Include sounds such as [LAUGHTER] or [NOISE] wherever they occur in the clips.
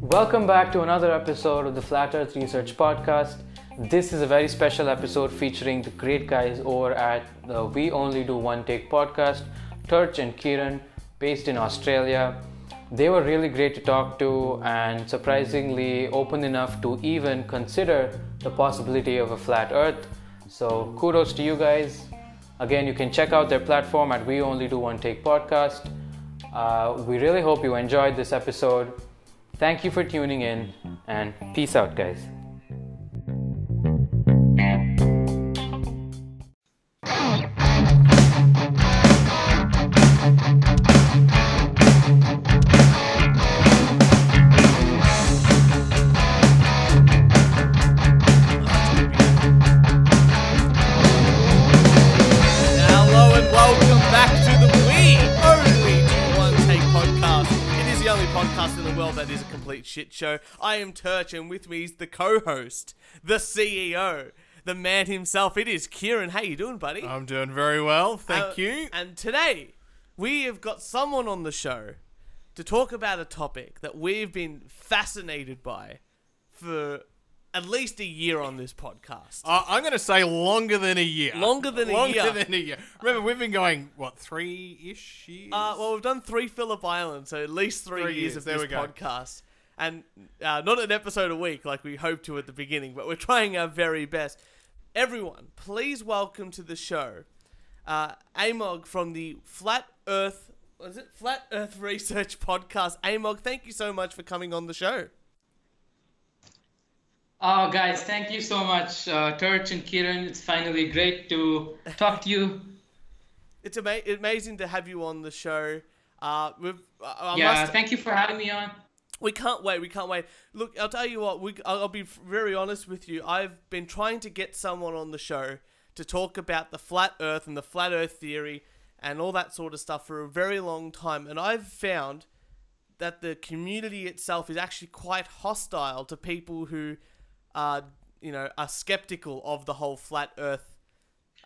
Welcome back to another episode of the Flat Earth Research Podcast. This is a very special episode featuring the great guys over at the We Only Do One Take podcast, Turch and Kieran, based in Australia. They were really great to talk to and surprisingly open enough to even consider the possibility of a flat earth. So, kudos to you guys. Again, you can check out their platform at We Only Do One Take podcast. Uh, we really hope you enjoyed this episode. Thank you for tuning in and peace out, guys. Show. I am Turch and with me is the co-host, the CEO, the man himself. It is Kieran. How you doing, buddy? I'm doing very well, thank Uh, you. And today we have got someone on the show to talk about a topic that we've been fascinated by for at least a year on this podcast. Uh, I'm going to say longer than a year. Longer than a year. longer than a year. Remember, we've been going what three ish years? Uh, well, we've done three Phillip Islands, so at least three, Three years, years, of there this podcast, and uh, not an episode a week like we hoped to at the beginning, but we're trying our very best. Everyone, please welcome to the show, uh, Amog from the Flat Earth. Was it Flat Earth [LAUGHS] Research Podcast? Amog, thank you so much for coming on the show. Oh, guys, thank you so much, uh, Turch and Kieran. It's finally great to talk to you. [LAUGHS] It's ama- amazing to have you on the show. Uh, we've, uh, yeah, must- thank you for having me on. We can't wait. We can't wait. Look, I'll tell you what. We, I'll be very honest with you. I've been trying to get someone on the show to talk about the flat Earth and the flat Earth theory and all that sort of stuff for a very long time, and I've found that the community itself is actually quite hostile to people who are, you know, are skeptical of the whole flat Earth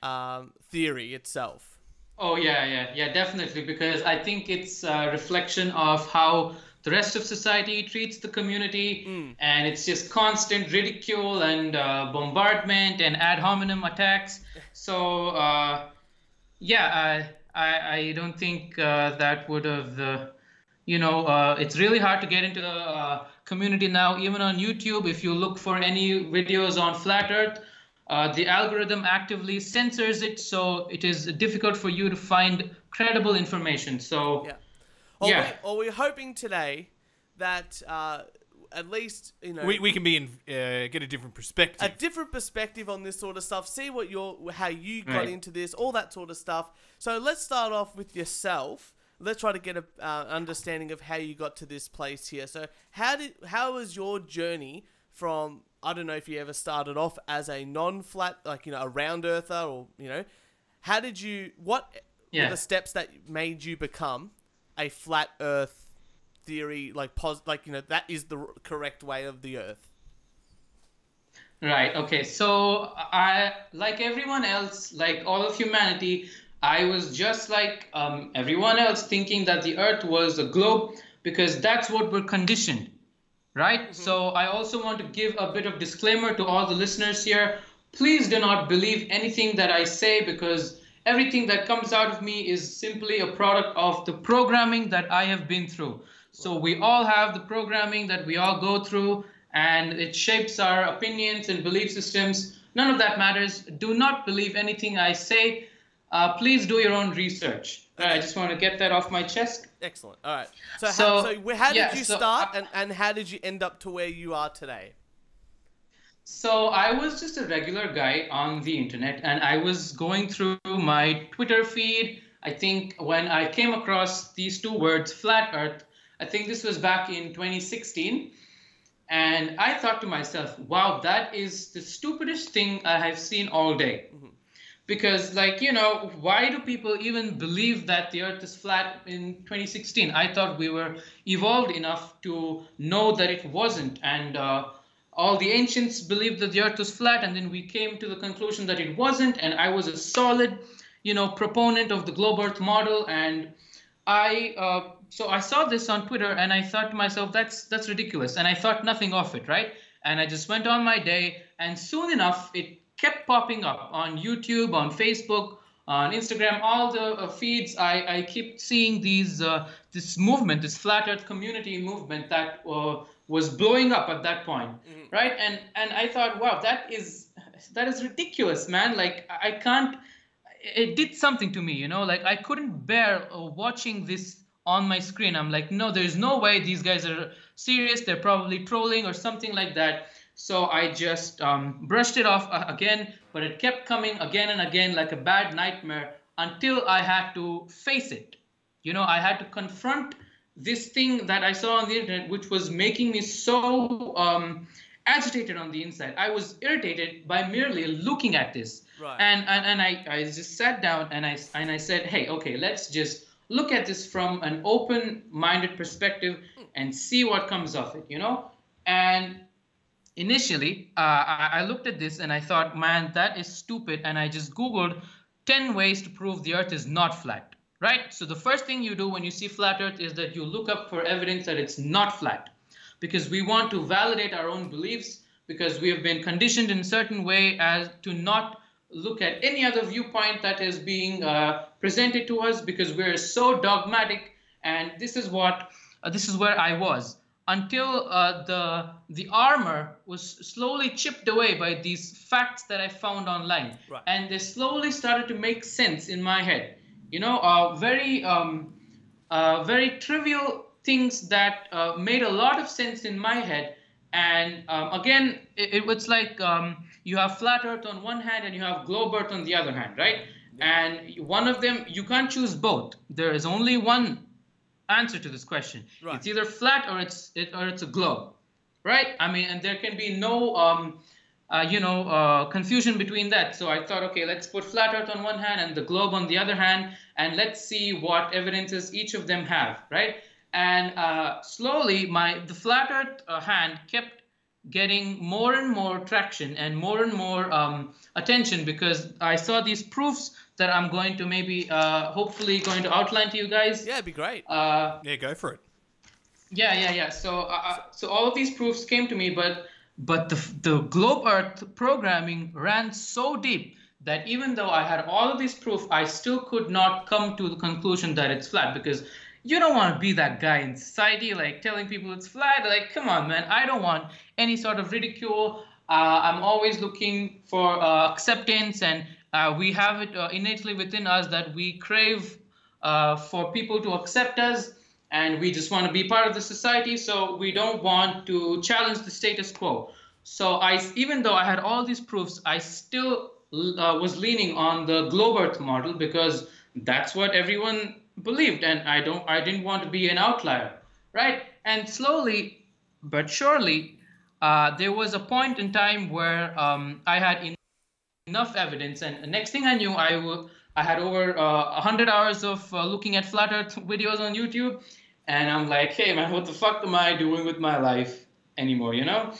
um, theory itself. Oh, yeah, yeah, yeah, definitely, because I think it's a reflection of how the rest of society treats the community, and it's just constant ridicule and uh, bombardment and ad hominem attacks. [LAUGHS] So, uh, yeah, I, I, I don't think uh, that would have, uh, you know, uh, it's really hard to get into the uh, community now, even on YouTube. If you look for any videos on flat Earth, uh, the algorithm actively censors it, so it is difficult for you to find credible information. So, Yeah. Well, Yeah. We, well, we're hoping today that uh, at least you know we, we can be in uh, get a different perspective. a different perspective on this sort of stuff. See what your how you got Right. into this, all that sort of stuff. So let's start off with yourself. Let's try to get a uh, understanding of how you got to this place here. So how did how was your journey from I don't know if you ever started off as a non-flat like you know a round earther or you know how did you what Yeah. were the steps that made you become a flat Earth theory like pos like you know that is the r- correct way of the Earth. Right. Okay. So I, like everyone else, like all of humanity, I was just like um, everyone else, thinking that the Earth was a globe because that's what we're conditioned, right? So I also want to give a bit of disclaimer to all the listeners here. Please do not believe anything that I say because everything that comes out of me is simply a product of the programming that I have been through. So we all have the programming that we all go through, and it shapes our opinions and belief systems. None of that matters. Do not believe anything I say. Uh, please do your own research. All right, I just want to get that off my chest. Excellent. All right. So, how, So, so how did yeah, you so start, I- and, and how did you end up to where you are today? So I was just a regular guy on the internet, and I was going through my Twitter feed. I think when I came across these two words, flat Earth, I think this was back in 2016. And I thought to myself, wow, that is the stupidest thing I have seen all day. Because, like, you know, why do people even believe that the earth is flat in 2016? I thought we were evolved enough to know that it wasn't. And uh, all the ancients believed that the earth was flat, and then we came to the conclusion that it wasn't. And I was a solid, you know, proponent of the globe earth model. And I uh, so I saw this on Twitter and I thought to myself, that's that's ridiculous, and I thought nothing of it, right? And I just went on my day, and soon enough, it kept popping up on YouTube, on Facebook, on Instagram, all the uh, feeds. I, I keep seeing these uh, this movement, this flat Earth community movement that uh, was blowing up at that point, mm-hmm. right? And and I thought, wow, that is that is ridiculous, man. Like I can't it did something to me you know like i couldn't bear uh, watching this on my screen i'm like no there's no way these guys are serious they're probably trolling or something like that so i just um, brushed it off uh, again but it kept coming again and again like a bad nightmare until i had to face it you know i had to confront this thing that i saw on the internet which was making me so um, agitated on the inside i was irritated by merely looking at this Right. And and, and I, I just sat down and I and I said, hey, okay, let's just look at this from an open-minded perspective and see what comes of it, you know. And initially, uh, I, I looked at this and I thought, man, that is stupid. And I just Googled 10 ways to prove the Earth is not flat. Right. So the first thing you do when you see flat Earth is that you look up for evidence that it's not flat, because we want to validate our own beliefs because we have been conditioned in a certain way as to not look at any other viewpoint that is being uh, presented to us because we're so dogmatic and this is what uh, this is where i was until uh, the the armor was slowly chipped away by these facts that i found online right. and they slowly started to make sense in my head you know uh, very um, uh, very trivial things that uh, made a lot of sense in my head. And um, again it, it's like um, you have flat earth on one hand and you have globe earth on the other hand right? And one of them you can't choose both. There is only one answer to this question. Right. it's either flat or it's it, or it's a globe right? I mean and there can be no um, uh, you know uh, confusion between that so i thought okay let's put flat earth on one hand and the globe on the other hand and let's see what evidences each of them have right and uh, slowly my the flat earth uh, hand kept getting more and more traction and more and more um, attention because I saw these proofs that I'm going to maybe, uh, hopefully, going to outline to you guys. Yeah, it'd be great. Uh, yeah, go for it. Yeah, yeah, yeah. So, so all of these proofs came to me, but but the the globe Earth programming ran so deep that even though I had all of these proof, I still could not come to the conclusion that it's flat because you don't want to be that guy in society, like telling people it's flat. Like, come on, man. I don't want any sort of ridicule. Uh, I'm always looking for uh, acceptance, and uh, we have it uh, innately within us that we crave uh, for people to accept us, and we just want to be part of the society. So we don't want to challenge the status quo. So I, even though I had all these proofs, I still uh, was leaning on the globe Earth model because that's what everyone believed and i don't i didn't want to be an outlier right and slowly but surely uh, there was a point in time where um, i had en- enough evidence and next thing i knew i I had over uh, 100 hours of uh, looking at flat earth [LAUGHS] videos on youtube and i'm like hey man what the fuck am i doing with my life anymore you know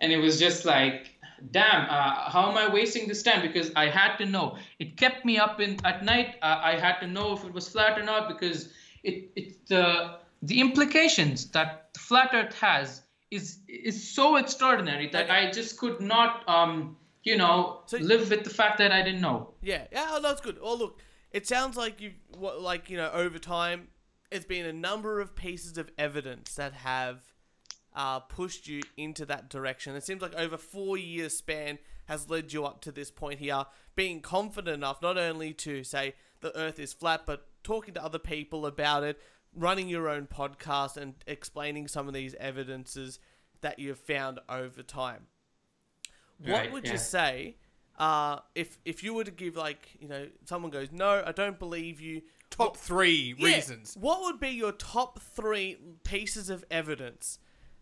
and it was just like damn, uh, how am I wasting this time? Because I had to know. It kept me up in at night. Uh, I had to know if it was flat or not because it it the the implications that the flat Earth has is is so extraordinary that I just could not um you know so, live with the fact that I didn't know. Yeah, yeah, oh, that's good. Oh, look, it sounds like you what like you know over time, it's been a number of pieces of evidence that have uh, pushed you into that direction. It seems like over four years span has led you up to this point here, being confident enough not only to say the Earth is flat, but talking to other people about it, running your own podcast, and explaining some of these evidences that you've found over time. What right, would yeah. you say uh, if if you were to give like you know someone goes no I don't believe you top three yeah, reasons what would be your top three pieces of evidence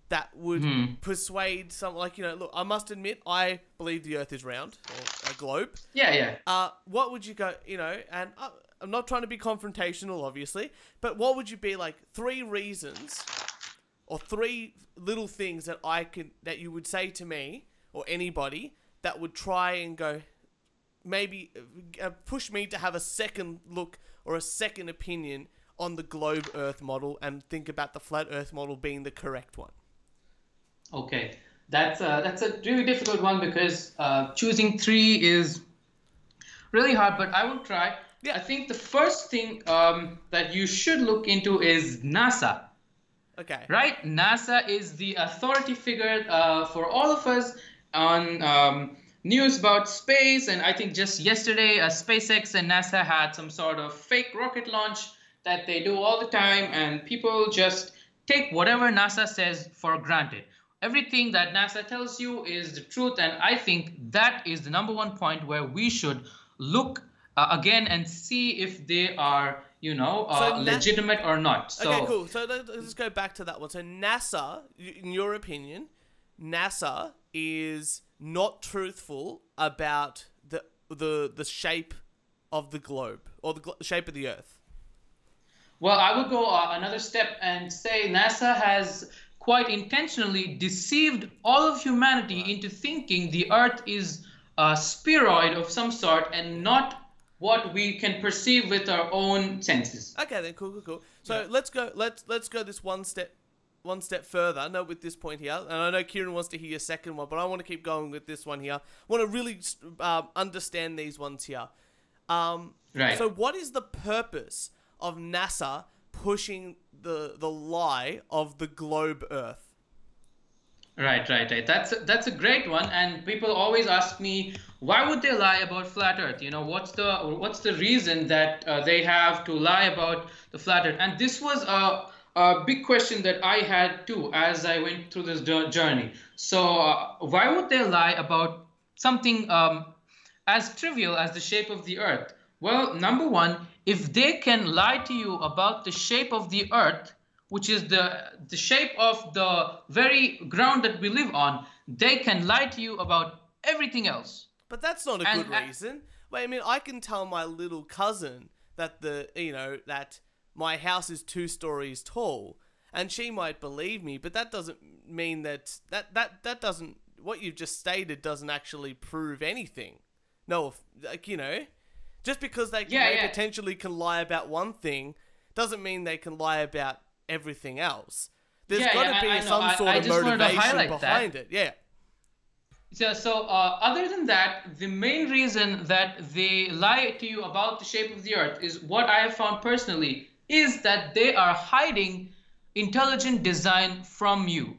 that would Hmm. persuade some like you know look i must admit i believe the earth is round or a globe Yeah, yeah. uh what would you go you know and uh, i'm not trying to be confrontational obviously but what would you be like three reasons or three little things that i could that you would say to me or anybody that would try and go maybe uh, push me to have a second look or a second opinion on the globe Earth model and think about the flat Earth model being the correct one? Okay, that's a, that's a really difficult one because uh, choosing three is really hard, but I will try. Yeah. I think the first thing um, that you should look into is NASA. Okay. Right? NASA is the authority figure uh, for all of us on um, news about space. And I think just yesterday, uh, SpaceX and NASA had some sort of fake rocket launch that they do all the time, and people just take whatever NASA says for granted. Everything that NASA tells you is the truth, and I think that is the number one point where we should look uh, again and see if they are, you know, uh, So na- legitimate or not. So, Okay, cool. So let- let's go back to that one. So NASA, in your opinion, NASA is not truthful about the the the shape of the globe or the glo- shape of the Earth. Well, I would go uh, another step and say NASA has quite intentionally deceived all of humanity into thinking the Earth is a spheroid of some sort and not what we can perceive with our own senses. Okay, then cool, cool, cool. So let's go. Let's let's go this one step, one step further. No, with this point here, and I know Kieran wants to hear your second one, but I want to keep going with this one here. I want to really um, understand these ones here. Um, Right. So, what is the purpose of NASA pushing the the lie of the globe Earth? Right, right, right. That's a, that's a great one, and people always ask me why would they lie about flat Earth? You know, what's the what's the reason that uh, they have to lie about the flat Earth? And this was a a big question that I had too as I went through this journey. So uh, why would they lie about something um, as trivial as the shape of the Earth? Well, number one, if they can lie to you about the shape of the Earth, which is the the shape of the very ground that we live on, they can lie to you about everything else. But that's not a And- good reason. Wait, I mean, I can tell my little cousin that the you know that my house is two stories tall, and she might believe me. But that doesn't mean that that that that doesn't what you've just stated doesn't actually prove anything. No, if- like you know, just because they Yeah, they yeah. potentially can lie about one thing, doesn't mean they can lie about everything else. There's Yeah, got to be I some I- sort I of motivation highlight that. behind it. Yeah. So, so uh, other than that, the main reason that they lie to you about the shape of the Earth is what I have found personally is that they are hiding intelligent design from you.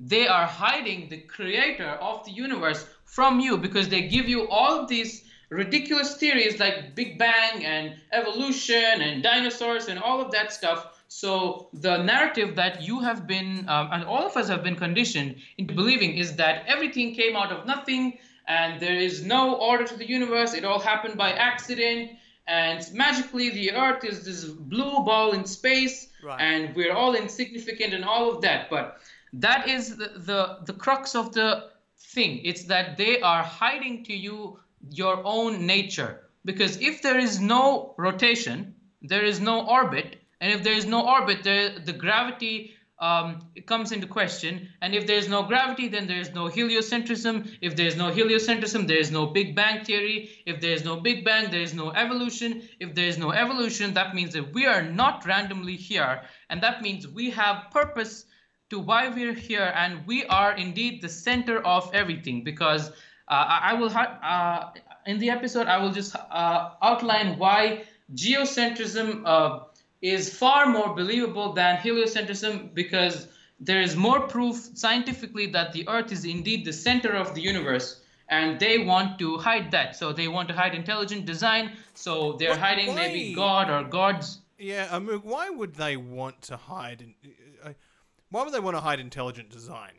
They are hiding the creator of the universe from you because they give you all these ridiculous theories like Big Bang and evolution and dinosaurs and all of that stuff. So the narrative that you have been, um, and all of us have been conditioned into believing is that everything came out of nothing and there is no order to the universe. It all happened by accident. And magically, the Earth is this blue ball in space, Right. and we're all insignificant and all of that. But that is the, the, the crux of the thing. It's that they are hiding to you your own nature. Because if there is no rotation, there is no orbit, and if there is no orbit, there, the gravity um, it comes into question. And if there is no gravity, then there is no heliocentrism. If there is no heliocentrism, there is no Big Bang theory. If there is no Big Bang, there is no evolution. If there is no evolution, that means that we are not randomly here. And that means we have purpose to why we're here. And we are indeed the center of everything because uh, I will, uh, in the episode, I will just uh, outline why geocentrism uh, is far more believable than heliocentrism because there is more proof scientifically that the Earth is indeed the center of the universe. And they want to hide that. So they want to hide intelligent design. So they're Wh- hiding maybe? God or gods. Yeah, I mean, why would they want to hide? In, uh, why would they want to hide intelligent design?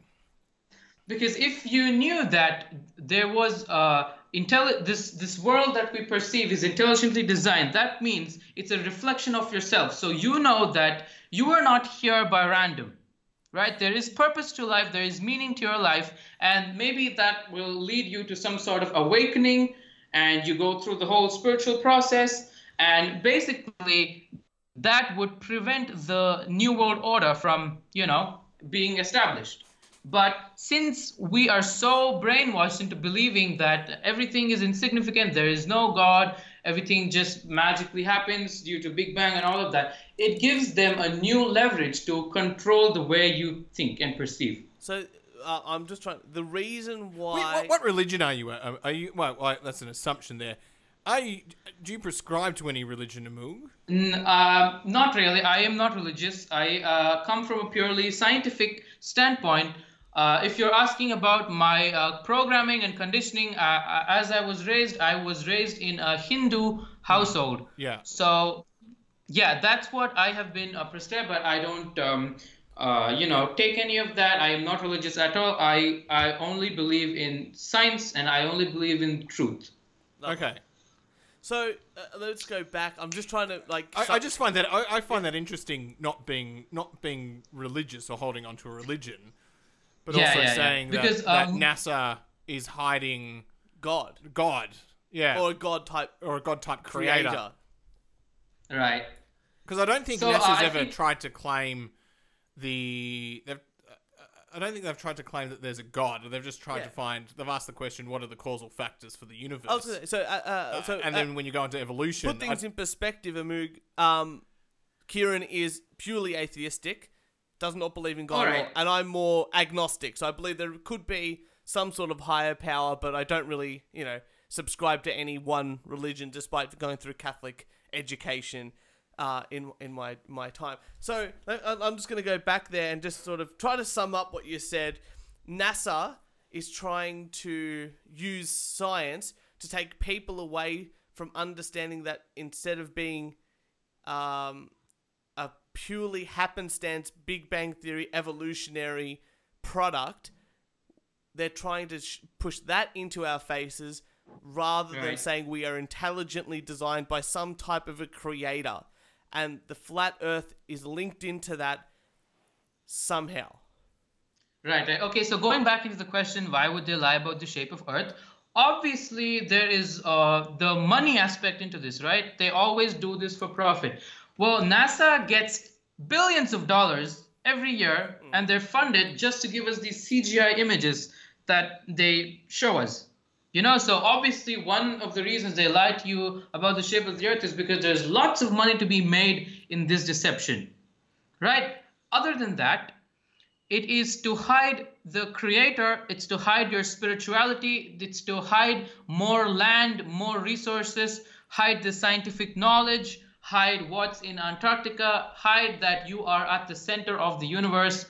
because if you knew that there was uh, intelli- this this world that we perceive is intelligently designed. That means it's a reflection of yourself. So you know that you are not here by random right? There is purpose to life there is meaning to your life and maybe that will lead you to some sort of awakening and you go through the whole spiritual process and basically that would prevent the new world order from you know being established But since we are so brainwashed into believing that everything is insignificant, there is no God, everything just magically happens due to Big Bang and all of that, it gives them a new leverage to control the way you think and perceive. So uh, I'm just trying. The reason Wait, why. what, what religion are you? Uh, Are you? Well, well, that's an assumption there. Are you? Do you prescribe to any religion, Amug? N- uh, not really. I am not religious. I uh, come from a purely scientific standpoint. Uh, if you're asking about my uh, programming and conditioning, uh, uh, as I was raised, I was raised in a Hindu household. Yeah. So, yeah, that's what I have been uh, prescribed, but I don't, um, uh, you know, take any of that. I am not religious at all. I, I only believe in science and I only believe in truth. Okay. So uh, let's go back. I'm just trying to like. I, I just find that I, I find that interesting. Not being not being religious or holding onto a religion, but Yeah, also yeah, yeah. saying Because, that, um, that NASA is hiding God God. Yeah. or a God type or a god type creator. creator. Right. Because I don't think So, uh, NASA's I ever think- tried to claim the. They've, I don't think they've tried to claim that there's a god. They've just tried Yeah. to find. They've asked the question, "What are the causal factors for the universe?" I was so, uh, uh, so and uh, then when you go into evolution, put things I- in perspective, Amug. Um, Kieran is purely atheistic, does not believe in God, at all, and I'm more agnostic. So I believe there could be some sort of higher power, but I don't really, you know, subscribe to any one religion, despite going through Catholic education. Uh, in in my my time, so I'm just gonna go back there and just sort of try to sum up what you said. NASA is trying to use science to take people away from understanding that instead of being um, purely happenstance Big Bang Theory evolutionary product, they're trying to sh- push that into our faces rather than saying we are intelligently designed by some type of a creator. And the flat earth is linked into that somehow. Right, right. Okay, so going back into the question, why would they lie about the shape of Earth? Obviously, there is uh, the money aspect into this, right? They always do this for profit. Well, NASA gets billions of dollars every year, and they're funded just to give us these CGI images that they show us. You know, so obviously, one of the reasons they lie to you about the shape of the Earth is because there's lots of money to be made in this deception, right? Other than that, it is to hide the creator it's to hide your spirituality it's to hide more land more resources hide the scientific knowledge hide what's in antarctica hide that you are at the center of the universe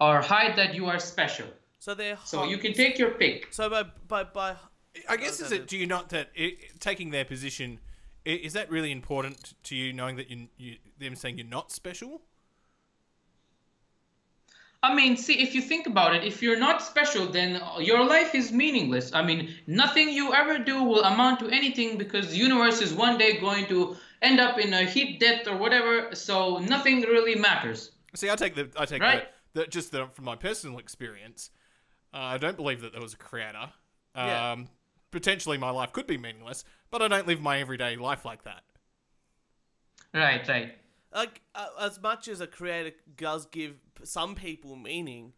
or hide that you are special So they're so you can take your pick so by by by I guess Oh, is it? Do you not that i taking their position is that really important to you? Knowing that you, you them saying you're not special. I mean, see, if you think about it, if you're not special, then your life is meaningless. I mean, nothing you ever do will amount to anything because the universe is one day going to end up in a heat death or whatever, so nothing really matters. See, I take the I take Right. the, the just the, from my personal experience. Uh, I don't believe that there was a creator. Um, Yeah. Potentially, my life could be meaningless, but I don't live my everyday life like that. Right, right. like uh, as much as a creator does give some people meaning,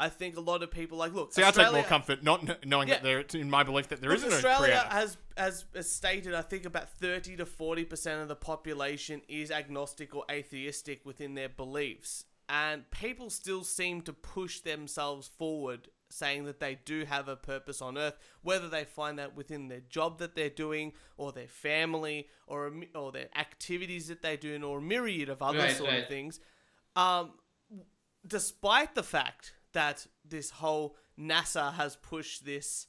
I think a lot of people like look. See, I take more comfort not knowing Yeah. that there, in my belief that there Look, isn't Australia a creator. has, has has stated, I think about thirty to forty percent of the population is agnostic or atheistic within their beliefs, and people still seem to push themselves forward, saying that they do have a purpose on Earth, whether they find that within their job that they're doing, or their family, or or their activities that they're doing, or a myriad of other Right, sort right. of things. Um, despite the fact that this whole NASA has pushed this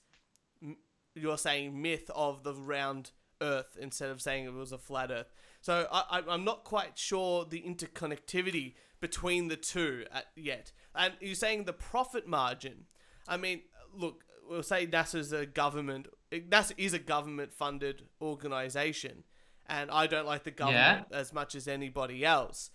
you're saying myth of the round Earth instead of saying it was a flat Earth. So I, I'm not quite sure the interconnectivity between the two at, yet. And you're saying the profit margin. I mean, look, we'll say NASA's a government. NASA is a government-funded organization, and I don't like the government as much as anybody else.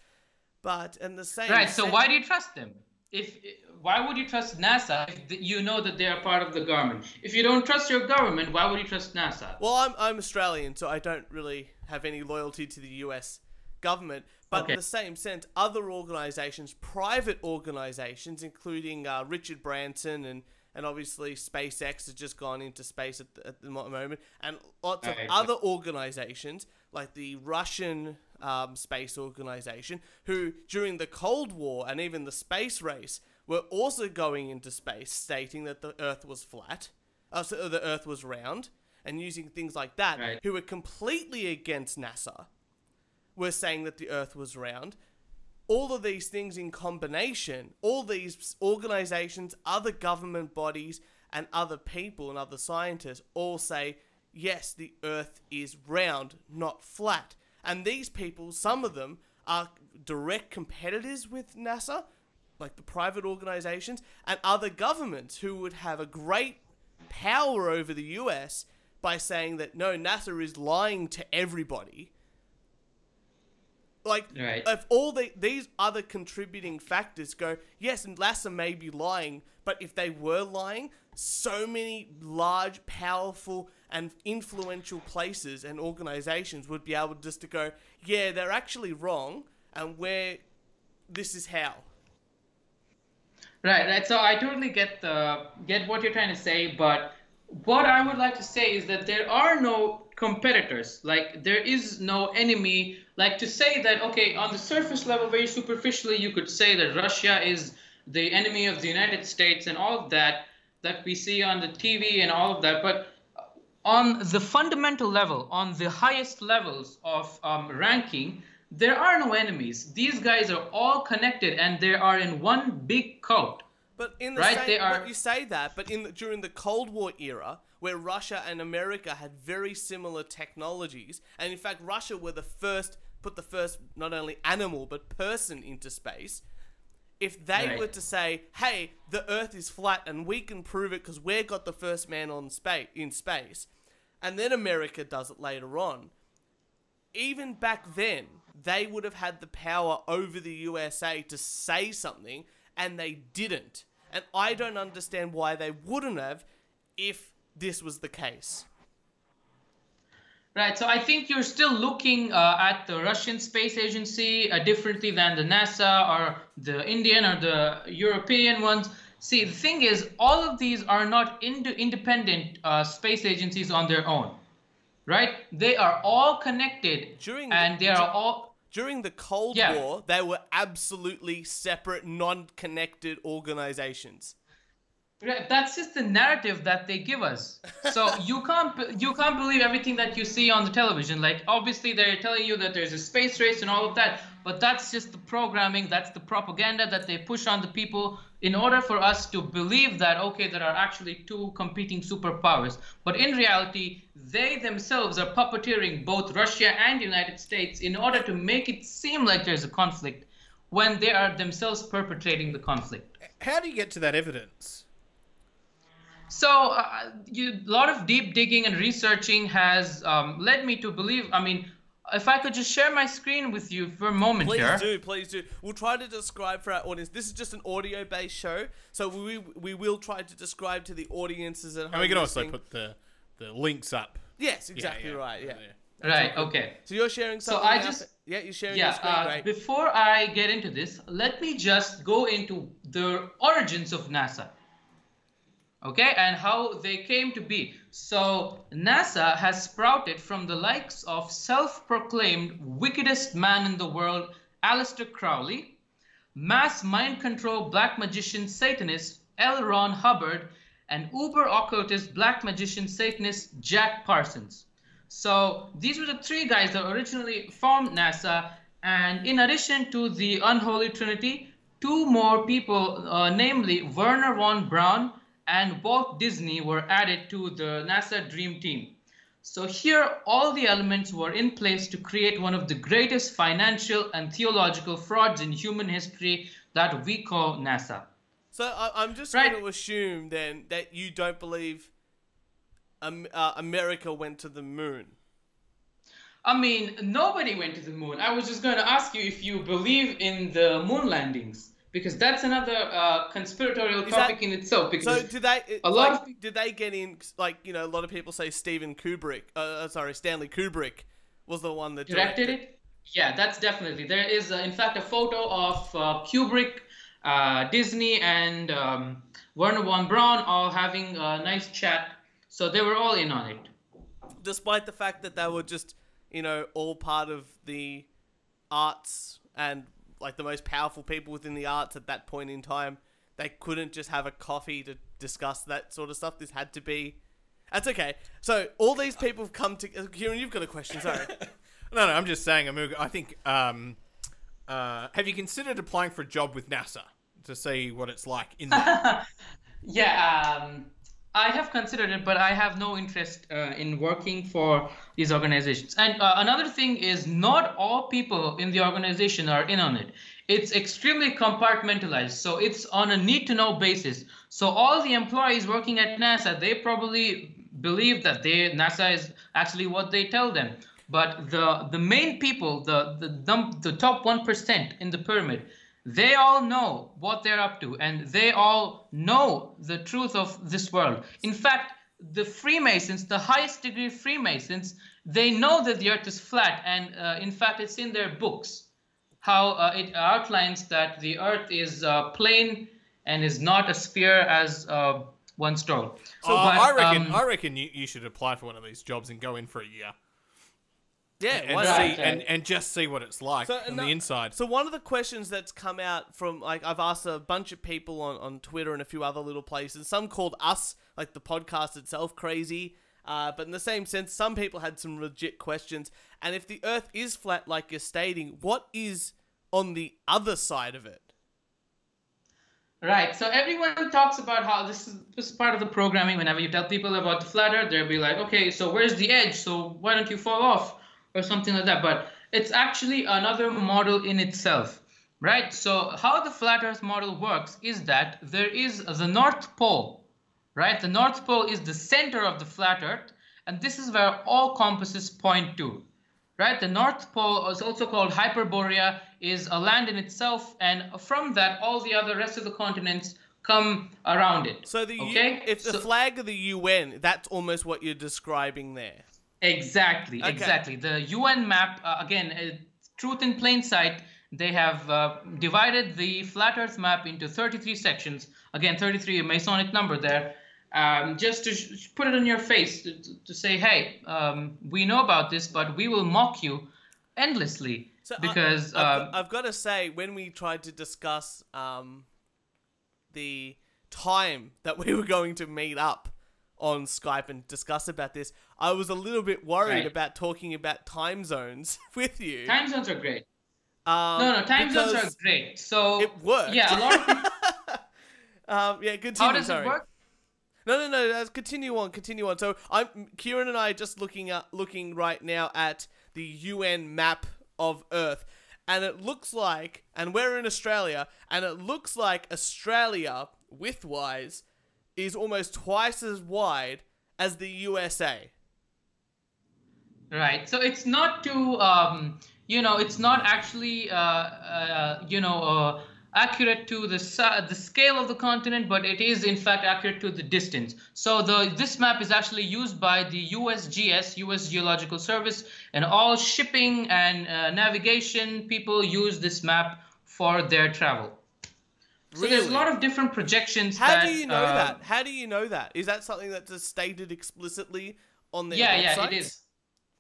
But in the same Right, so why do you trust them? If why would you trust NASA if you know that they are part of the government? If you don't trust your government, why would you trust NASA? Well, I'm I'm Australian, so I don't really have any loyalty to the US government. But Okay. in the same sense, other organizations, private organizations, including uh, Richard Branson and, and obviously SpaceX has just gone into space at the, at the moment, and lots of Right. other organizations like the Russian um, space organization, who during the Cold War and even the space race were also going into space, stating that the Earth was flat, uh, so the Earth was round, and using things like that, Right. who were completely against NASA were saying that the earth was round. All of these things in combination, all these organizations, other government bodies, and other people and other scientists all say, yes, the earth is round, not flat. And these people, some of them, are direct competitors with NASA, like the private organizations, and other governments who would have a great power over the US by saying that no, NASA is lying to everybody. Like, Right. if all the, these other contributing factors go, yes, and NASA may be lying, but if they were lying, so many large, powerful, and influential places and organizations would be able just to go, yeah, they're actually wrong, and where this is how. Right, right. So I totally get the get what you're trying to say, but what I would like to say is that there are no competitors. Like there is no enemy. Like to say that okay, on the surface level, very superficially, you could say that Russia is the enemy of the United States and all of that that we see on the TV and all of that, but on the fundamental level, on the highest levels of um, ranking, there are no enemies. These guys are all connected and they are in one big cult. But in the Right, same, they are- but you say that, but in the, during the Cold War era, where Russia and America had very similar technologies, and in fact Russia were the first put the first not only animal but person into space. If they Right. were to say, "Hey, the Earth is flat and we can prove it because we've got the first man on space in space," and then America does it later on, even back then, they would have had the power over the USA to say something, and they didn't. And I don't understand why they wouldn't have if this was the case. Right, so I think you're still looking uh, at the Russian Space Agency uh, differently than the NASA or the Indian or the European ones. See, the thing is, all of these are not ind- independent uh, space agencies on their own, right? They are all connected, During the- and they are all During the Cold Yeah. War, they were absolutely separate, non connected organizations. That's just the narrative that they give us. So [LAUGHS] you can't you can't believe everything that you see on the television. Like obviously they're telling you that there's a space race and all of that, but that's just the programming, that's the propaganda that they push on the people in order for us to believe that okay, there are actually two competing superpowers. But in reality, they themselves are puppeteering both Russia and United States in order to make it seem like there's a conflict when they are themselves perpetrating the conflict. How do you get to that evidence? So, uh, you, a lot of deep digging and researching has um, led me to believe. I mean, if I could just share my screen with you for a moment Please here. do, please do. We'll try to describe for our audience. This is just an audio based show, so we we will try to describe to the audiences at home. And we can also put the the links up. Yes, exactly yeah, right. Yeah. Right. Okay. So you're sharing So. I now? just- yeah, you're sharing your Yeah. screen. Uh, great. before I get into this, let me just go into the origins of NASA. Okay, and how they came to be. So, NASA has sprouted from the likes of self proclaimed wickedest man in the world, Aleister Crowley, mass mind control black magician Satanist L. Ron Hubbard, and uber occultist black magician Satanist Jack Parsons. So these were the three guys that originally formed NASA, and in addition to the unholy trinity, two more people, uh, namely Wernher von Braun and Walt Disney, were added to the NASA Dream Team. So here, all the elements were in place to create one of the greatest financial and theological frauds in human history that we call NASA. So I'm just Right. going to assume then that you don't believe um, uh, America went to the moon. I mean, nobody went to the moon. I was just going to ask you if you believe in the moon landings, because that's another uh, conspiratorial Is that- topic in itself. Because So did they? a lot like, of- did they get in? Like you know, a lot of people say Stephen Kubrick. Uh, uh, sorry, Stanley Kubrick was the one that directed it. Yeah, that's definitely. There is, uh, in fact, a photo of uh, Kubrick, uh, Disney, and um, Wernher von Braun all having a nice chat. So they were all in on it. Despite the fact that they were just, you know, all part of the arts and like the most powerful people within the arts at that point in time, they couldn't just have a coffee to discuss that sort of stuff. This had to be. That's okay. So all these people have come to. Kieran, you've got a question. Sorry. [LAUGHS] No, no, I'm just saying, Amuga. I think. Um, uh, have you considered applying for a job with NASA to see what it's like in there? [LAUGHS] Yeah, um, I have considered it, but I have no interest uh, in working for these organizations. And uh, another thing is, not all people in the organization are in on it. It's extremely compartmentalized, so it's on a need-to-know basis. So all the employees working at NASA, they probably believe that they NASA is actually what they tell them. But the the main people, the the the, top one percent in the pyramid, they all know what they're up to and they all know the truth of this world. In fact the freemasons the highest degree freemasons they know that the earth is flat and uh, in fact it's in their books how uh, it outlines that the earth is uh, plane and is not a sphere as uh, once told So but, I reckon, um, I reckon you, you should apply for one of these jobs and go in for a year Yeah, and why see and, and just see what it's like So, on no- the inside. So one of the questions that's come out from like I've asked a bunch of people on, on Twitter and a few other little places. Some called us like the podcast itself crazy, uh, but in the same sense, some people had some legit questions. And if the Earth is flat, like you're stating, what is on the other side of it? Right. So everyone talks about how this is, this is part of the programming. Whenever you tell people about the flat Earth, they'll be like, "Okay, so where's the edge? So why don't you fall off?" Or something like that. But it's actually another model in itself, right? So how the flat Earth model works is that there is the North Pole, right? The North Pole is the center of the flat Earth, and this is where all compasses point to right? The North Pole is also called Hyperborea, is a land in itself, and from that, all the other rest of the continents come around it. So the U- okay, if the So- flag of the UN, that's almost what you're describing there. Exactly, Okay. exactly. The UN map, uh, again, uh, truth in plain sight, they have uh, divided the flat Earth map into 33 sections. Again, 33, a Masonic number there, um, just to sh- put it in your face to, to- say, hey, um, we know about this, but we will mock you endlessly So because. I've, um, got, I've got to say, when we tried to discuss um, the time that we were going to meet up on Skype and discuss about this, I was a little bit worried Right. about talking about time zones [LAUGHS] with you. time zones are great. um, No, no, time zones are great. So It worked. Yeah, a lot of [LAUGHS] people, Um, yeah, continue. how does sorry. it work? No, no, no. Continue on. Continue on. So I'm Kieran and I are just looking at looking right now at the UN map of Earth, and it looks like, and we're in Australia, and it looks like Australia widthwise is almost twice as wide as the USA. Right. So it's not too, um, you know, it's not actually, uh, uh, you know, uh, accurate to the the scale of the continent, but it is in fact accurate to the distance. So the this map is actually used by the USGS, U.S. Geological Service, and all shipping and uh, navigation people use this map for their travel. So there's a lot of different projections. How that, do you know uh, that? How do you know that? Is that something that's just stated explicitly on their Yeah, website? yeah, it is.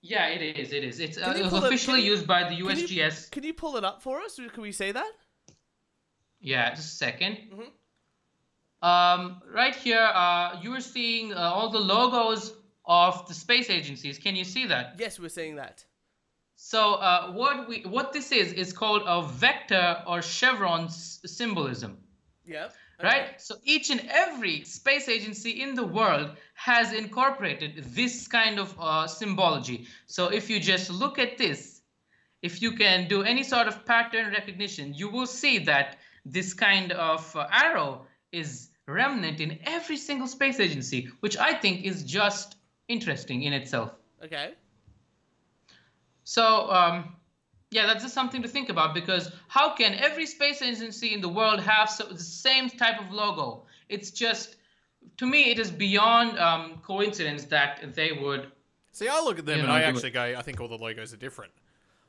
Yeah, it is. It is. It's uh, it was officially you- used by the Can you- USGS. Can you pull it up for us? Can we say that? Yeah, just a 2nd Mhm. Um, right here, uh, you are seeing uh, all the logos of the space agencies. Can you see that? Yes, we're seeing that. So uh, what we what this is is called a vector or chevron s- symbolism. Yeah. Right? So each and every space agency in the world has incorporated this kind of uh, symbology. So if you just look at this, if you can do any sort of pattern recognition, you will see that this kind of uh, arrow is remnant in every single space agency, which I think is just interesting in itself. Okay. So, um, yeah, that's just something to think about because how can every space agency in the world have so, the same type of logo? It's just, to me, it is beyond um, coincidence that they would. See, I look at them and know, I do it. actually go, I think all the logos are different.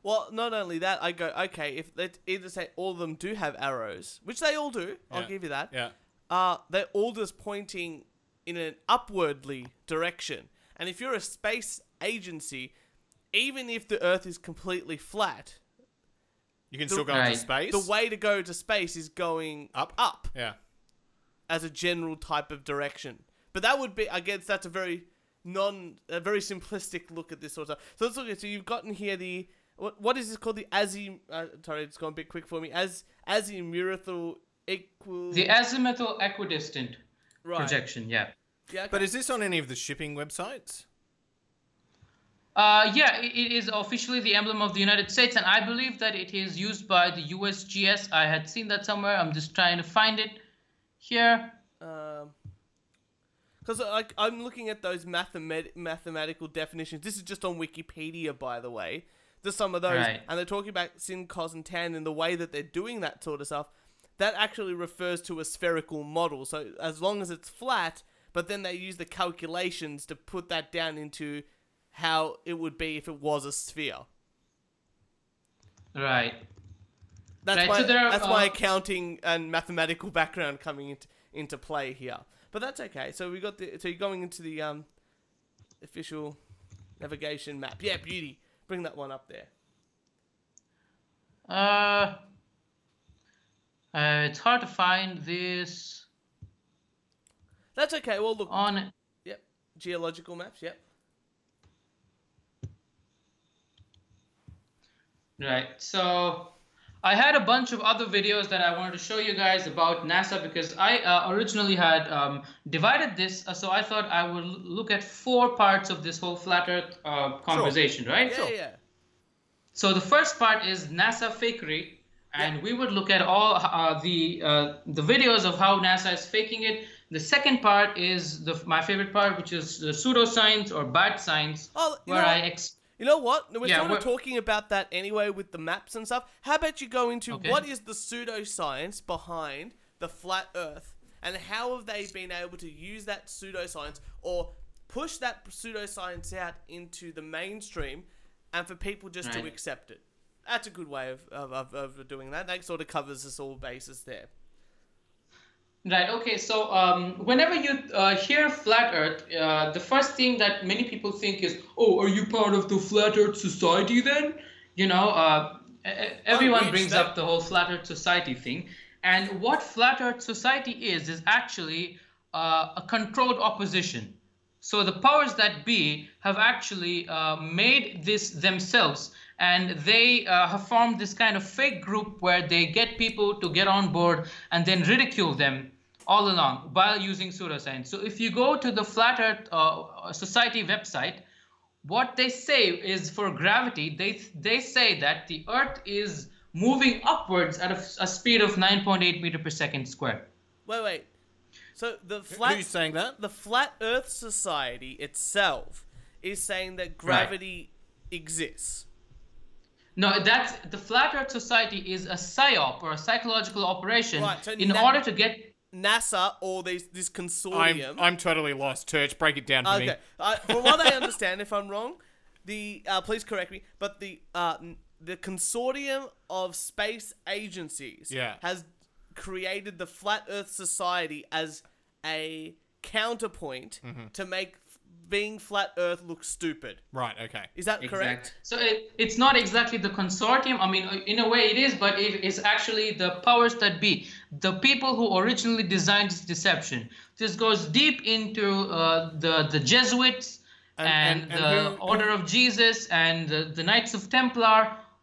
Well, not only that, I go okay. If they either say all of them do have arrows, which they all do, I'll give you that. Yeah. Uh, they're all just pointing in an upwardly direction. And if you're a space agency, even if the Earth is completely flat, You can The- still go Right. into space. the way to go to space is going Up? up Yeah. as a general type of direction. But that would be, I guess, that's a very non, a very simplistic look at this sort of stuff. So let's look at. So you've gotten here the what, what is this called? The azim. Uh, sorry, it's gone a bit quick for me. As azimuthal equal. The azimuthal equidistant right. projection, yeah. Yeah, okay. But is this on any of the shipping websites? Uh, yeah, it, is officially the emblem of the United States, and I believe that it is used by the USGS. I had seen that somewhere. I'm just trying to find it here. Um, because like I'm looking at those mathemat- mathematical definitions. This is just on Wikipedia, by the way. Just some of those, Right. and they're talking about sin, cos, and tan, and the way that they're doing that sort of stuff. That actually refers to a spherical model. So as long as it's flat, but then they use the calculations to put that down into how it would be if it was a sphere. Right. That's Right, my so are, that's my uh, accounting and mathematical background coming into into play here. But that's okay. So we got the so you're going into the um official navigation map. Yeah, beauty. Bring that one up there. Uh, uh, it's hard to find this That's okay. Well, look. on. Yep. Geological maps. Yep. Right. So I had a bunch of other videos that I wanted to show you guys about NASA because I uh, originally had um, divided this. Uh, so I thought I would look at four parts of this whole flat Earth uh, conversation, right? Yeah, yeah. So the first part is NASA fakery, and we would look at all uh, the uh, the videos of how NASA is faking it. The second part is the my favorite part, which is the pseudoscience or bad science, Oh, where I ex- You know what? We're Yeah, sort of we're- talking about that anyway with the maps and stuff. How about you go into Okay. what is the pseudoscience behind the flat Earth, and how have they been able to use that pseudoscience or push that pseudoscience out into the mainstream, and for people just to accept it? That's a good way of, of, of, of doing that. That sort of covers us all bases there. Right. Okay. So um, whenever you uh, hear flat Earth, uh, the first thing that many people think is, "Oh, are you part of the flat Earth society?" Then, you know, uh, everyone brings that- up the whole flat Earth society thing, and what flat Earth society is is actually uh, a controlled opposition. So the powers that be have actually uh, made this themselves, and they uh, have formed this kind of fake group where they get people to get on board and then ridicule them all along while using pseudoscience. So if you go to the Flat Earth uh, Society website, what they say is for gravity, they they say that the Earth is moving upwards at a, a speed of 9.8 meter per second square. Wait, wait. So the flat Who's saying that? the Flat Earth Society itself is saying that gravity exists. No, that's the Flat Earth Society is a psyop or a psychological operation Right, so in na- order to get. NASA or these this I'm consortium. I'm totally lost. Church, break it down for me. okay, uh, from what I understand, if I'm wrong, the uh, please correct me, but the uh, the consortium of space agencies Yeah. has created the Flat Earth Society as a counterpoint Mm-hmm. to make being flat Earth look stupid. Right. Okay. Is that correct? So it, it's not exactly the consortium. I mean, uh, in a way it is, but it is actually the powers that be, the people who originally designed this deception. This goes deep into uh, the the Jesuits And- and, and- and the who- Order of Jesus and the, the Knights of Templar,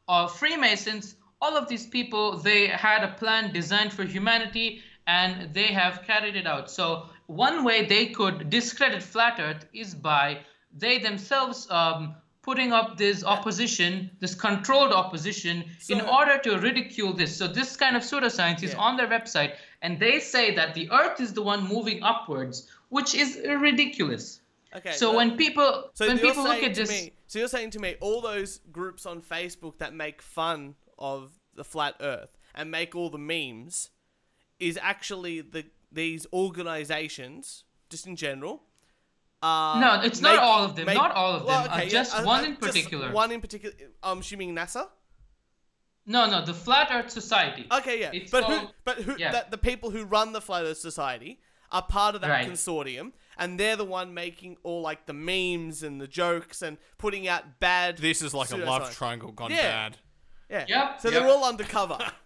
uh, Freemasons. All of these people, they had a plan designed for humanity, and they have carried it out. So one way they could discredit flat Earth is by they themselves um, putting up this opposition, this controlled opposition, in order to ridicule this. So this kind of pseudoscience is Yeah. on their website, and they say that the Earth is the one moving upwards, which is ridiculous. Okay. So that- when people So when people look at this, me, so you're saying to me, all those groups on Facebook that make fun of the flat Earth and make all the memes, is actually the these organizations, just in general, Uh, No, it's not all of them, not all of them, uh, just uh, one uh, in particular. one in particular. I'm assuming NASA. No, no, the Flat Earth Society. Okay, yeah. It's but who? But who? yeah. That the people who run the Flat Earth Society are part of that Right. consortium, and they're the one making all like the memes and the jokes and putting out bad. This is like a love triangle gone Yeah. bad. Yeah. Yep, So yep. they're all undercover. [LAUGHS]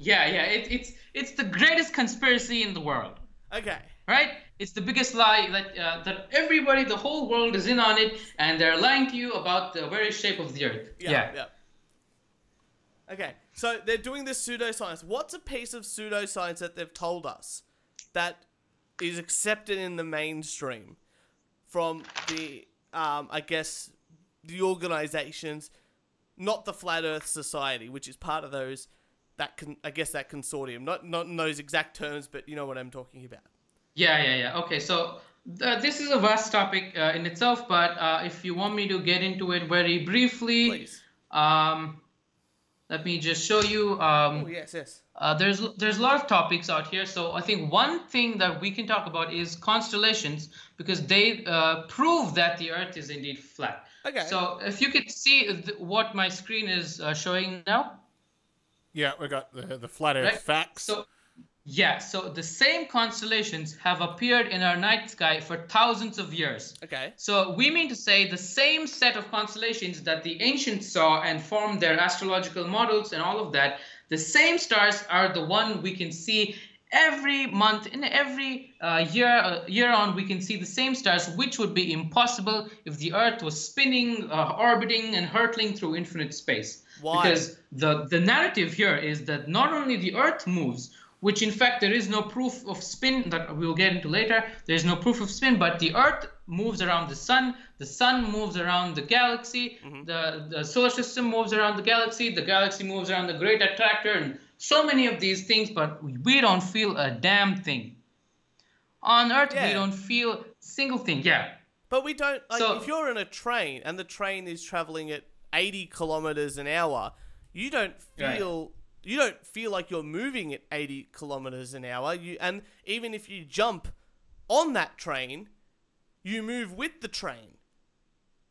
Yeah, yeah, it, it's it's the greatest conspiracy in the world. okay. right? It's the biggest lie that uh, that everybody, the whole world, is in on it, and they're lying to you about the very shape of the Earth. Yeah. yeah. Okay, so they're doing this pseudoscience. What's a piece of pseudoscience that they've told us that is accepted in the mainstream from the, um, I guess, the organizations, not the Flat Earth Society, which is part of those, that con- I guess that consortium. Not not in those exact terms, but you know what I'm talking about. Yeah, yeah, yeah. Okay, so uh, this is a vast topic uh, in itself, but uh, if you want me to get into it very briefly, Please. um, let me just show you. Um, Oh yes, yes. Uh, there's there's a lot of topics out here, so I think one thing that we can talk about is constellations because they uh, prove that the Earth is indeed flat. Okay. So if you could see th- what my screen is uh, showing now, Yeah, we got the the flat Earth right? facts. So yeah, so the same constellations have appeared in our night sky for thousands of years. Okay. So we mean to say the same set of constellations that the ancients saw and formed their astrological models and all of that, the same stars are the one we can see every month in every uh, year uh, year on we can see the same stars which would be impossible if the earth was spinning uh, orbiting and hurtling through infinite space Why? because the the narrative here is that not only the earth moves which in fact there is no proof of spin that we'll get into later there is no proof of spin but the earth moves around the sun the sun moves around the galaxy mm-hmm. the, the solar system moves around the galaxy the galaxy moves around the great attractor and so many of these things but we don't feel a damn thing on earth Yeah. we don't feel a single thing yeah But we don't like So- if you're in a train and the train is traveling at 80 kilometers an hour, you don't Right. feel you don't feel like you're moving at 80 kilometers an hour. You and even if you jump on that train, you move with the train.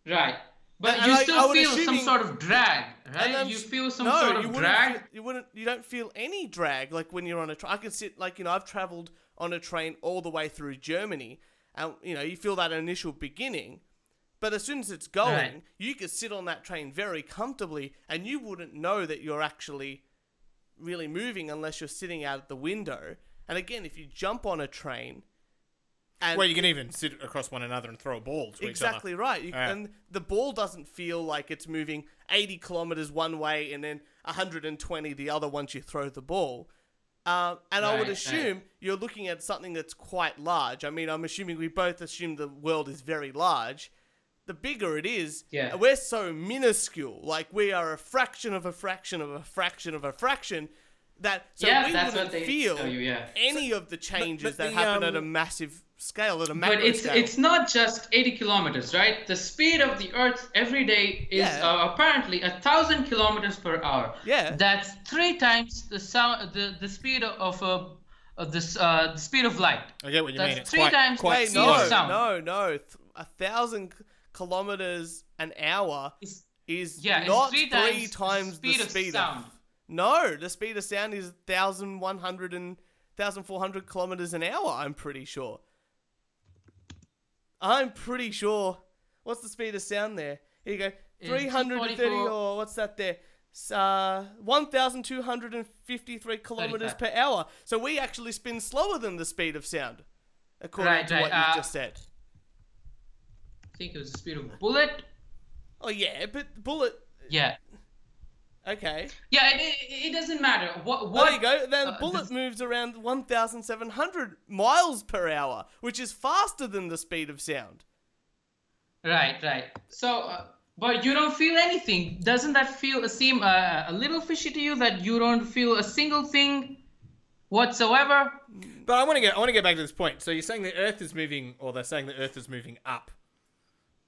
right but And you I- I still would feel some sort of drag right you feel some no, sort of wouldn't drag Feel, you wouldn't. You don't feel any drag like when you're on a train. I can sit like you know I've traveled on a train all the way through Germany, and you know you feel that initial beginning, but as soon as it's going, Right. you could sit on that train very comfortably, and you wouldn't know that you're actually really moving unless you're sitting out at the window. And again, if you jump on a train, and Well, you can even sit across one another and throw a ball to Exactly right. You, Yeah. And the ball doesn't feel like it's moving 80 kilometers one way and then 120 the other once you throw the ball. Um, and I would Right, assume you're looking at something that's quite large. I mean, I'm assuming we both assume the world is very large. The bigger it is, Yeah. we're so minuscule. Like we are a fraction of a fraction of a fraction of a fraction. That so Yeah, we that's wouldn't what they feel tell you, yeah. any of the changes but that the, happen at a um, massive scale, at a macro but it's scale. it's not just 80 kilometers right the speed of the earth every day is Yeah. uh, apparently a thousand kilometers per hour Yeah. that's three times the sound the, the speed of a of this uh, the speed of light I get what you That's mean. It's three quite, times quite the Hey, speed slow. of no, sound. no, no. Th- A thousand k- kilometers an hour It's- is yeah, not three three times times, the speed of speed sound. No, the speed of sound is 1,100 and 1,400 kilometers an hour, I'm pretty sure. I'm pretty sure. What's the speed of sound there? Here you go. 330 or what's that there? Uh, 1,253 kilometers 35. per hour. So we actually spin slower than the speed of sound, according Right, to right, what you've uh, just said. Think it was the speed of a bullet Oh yeah, but bullet. yeah Okay. yeah it, it, it doesn't matter what what there you go. Then uh, bullet this- moves around 1,700 miles per hour, which is faster than the speed of sound. Right, right. So, uh, but you don't feel anything. Doesn't that feel seem uh, a little fishy to you that you don't feel a single thing whatsoever? But I want to get I want to get back to this point. So you're saying the Earth is moving, or they're saying the Earth is moving up.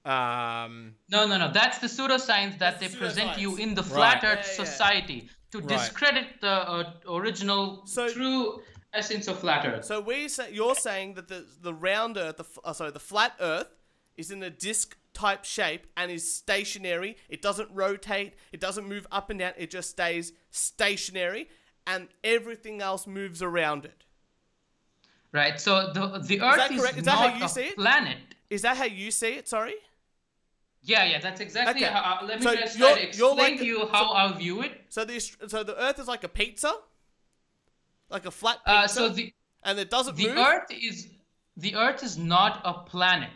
Um, No, no, no. That's the pseudoscience that they That's present you in the Flat Right. Earth Yeah, yeah. Society to Right. discredit the uh, original, So- true essence of flat Earth. So we say you're saying that the the round Earth, the uh, sorry, the flat Earth, is in a disc type shape and is stationary. It doesn't rotate. It doesn't move up and down. It just stays stationary, and everything else moves around it. Right. So the the Earth that is, correct? Is that how not you a see it? planet. Is that how you see it? Sorry. Yeah, yeah, that's exactly. Okay. How, uh, let me So just you're- to you're explain like to you how I view it. So the so the Earth is like a pizza, like a flat pizza, Uh, so the and it doesn't the move. Earth is the Earth is not a planet.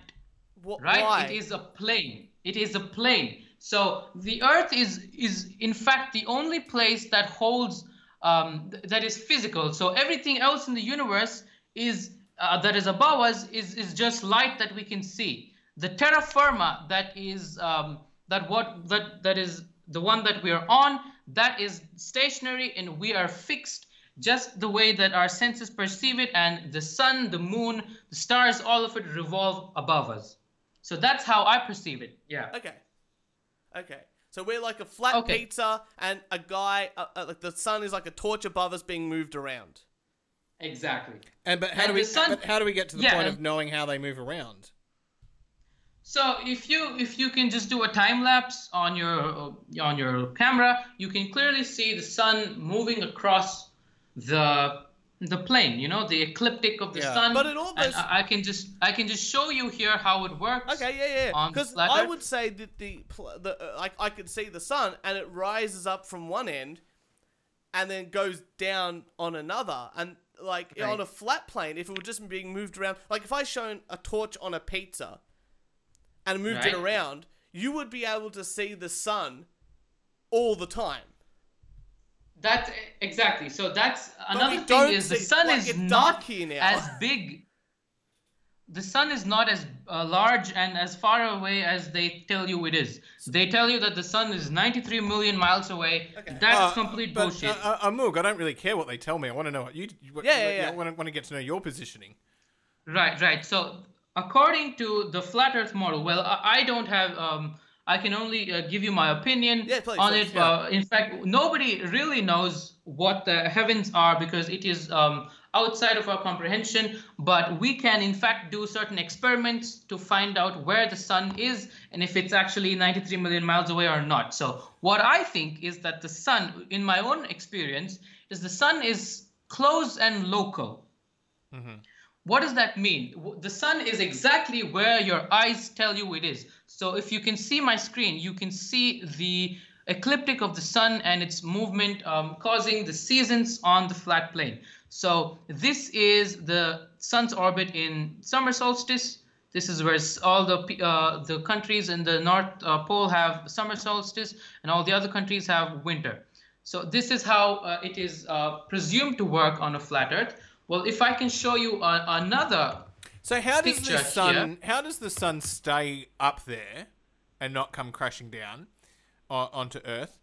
Right Why? it is a plane it is a plane so the earth is is in fact the only place that holds um, th- that is physical so everything else in the universe is uh, that is above us is is just light that we can see the terra firma that is um, that what that that is the one that we are on that is stationary and we are fixed just the way that our senses perceive it and the sun the moon the stars all of it revolve above us so that's how I perceive it. Yeah. Okay. Okay. So we're like a flat Okay. pizza, and a guy, uh, uh, like the sun is like a torch above us being moved around. Exactly. And but how And do we sun- but how do we get to the Yeah, point of knowing how they move around? So if you if you can just do a time lapse on your on your camera, you can clearly see the sun moving across the the plane. You know the ecliptic of the Yeah. sun. But it and almost- I, I can just I can just show you here how it works. Okay, yeah, yeah. Because I would say that the the uh, like I could see the sun, and it rises up from one end, and then goes down on another, and like Right. on a flat plane, if it were just being moved around, like if I shown a torch on a pizza, and moved it around, you would be able to see the sun all the time. That's exactly. So that's another thing is the sun like, is not now. as [LAUGHS] big. The sun is not as uh, large and as far away as they tell you it is. They tell you that the sun is 93 million miles away. Okay. That's Uh, complete but, bullshit. Uh, uh, Amug, I don't really care what they tell me. I want to know what you. What, Yeah, yeah, what- yeah. I want to, want to get to know your positioning. Right, right. So according to the flat Earth model, well, I, I don't have. Um, I can only uh, give you my opinion Yeah, please, on please, it. yeah. Uh, in fact, nobody really knows what the heavens are because it is um, outside of our comprehension. But we can, in fact, do certain experiments to find out where the sun is and if it's actually 93 million miles away or not. So what I think is that the sun, in my own experience, is the sun is close and local. What does that mean? The sun is exactly where your eyes tell you it is. So if you can see my screen, you can see the ecliptic of the sun and its movement um, causing the seasons on the flat plane. So this is the sun's orbit in summer solstice. This is where all the uh, the countries in the North uh, Pole have summer solstice, and all the other countries have winter. So this is how uh, it is uh, presumed to work on a flat Earth. Well, if I can show you uh, another, So how does the sun? here. How does the sun stay up there and not come crashing down onto Earth,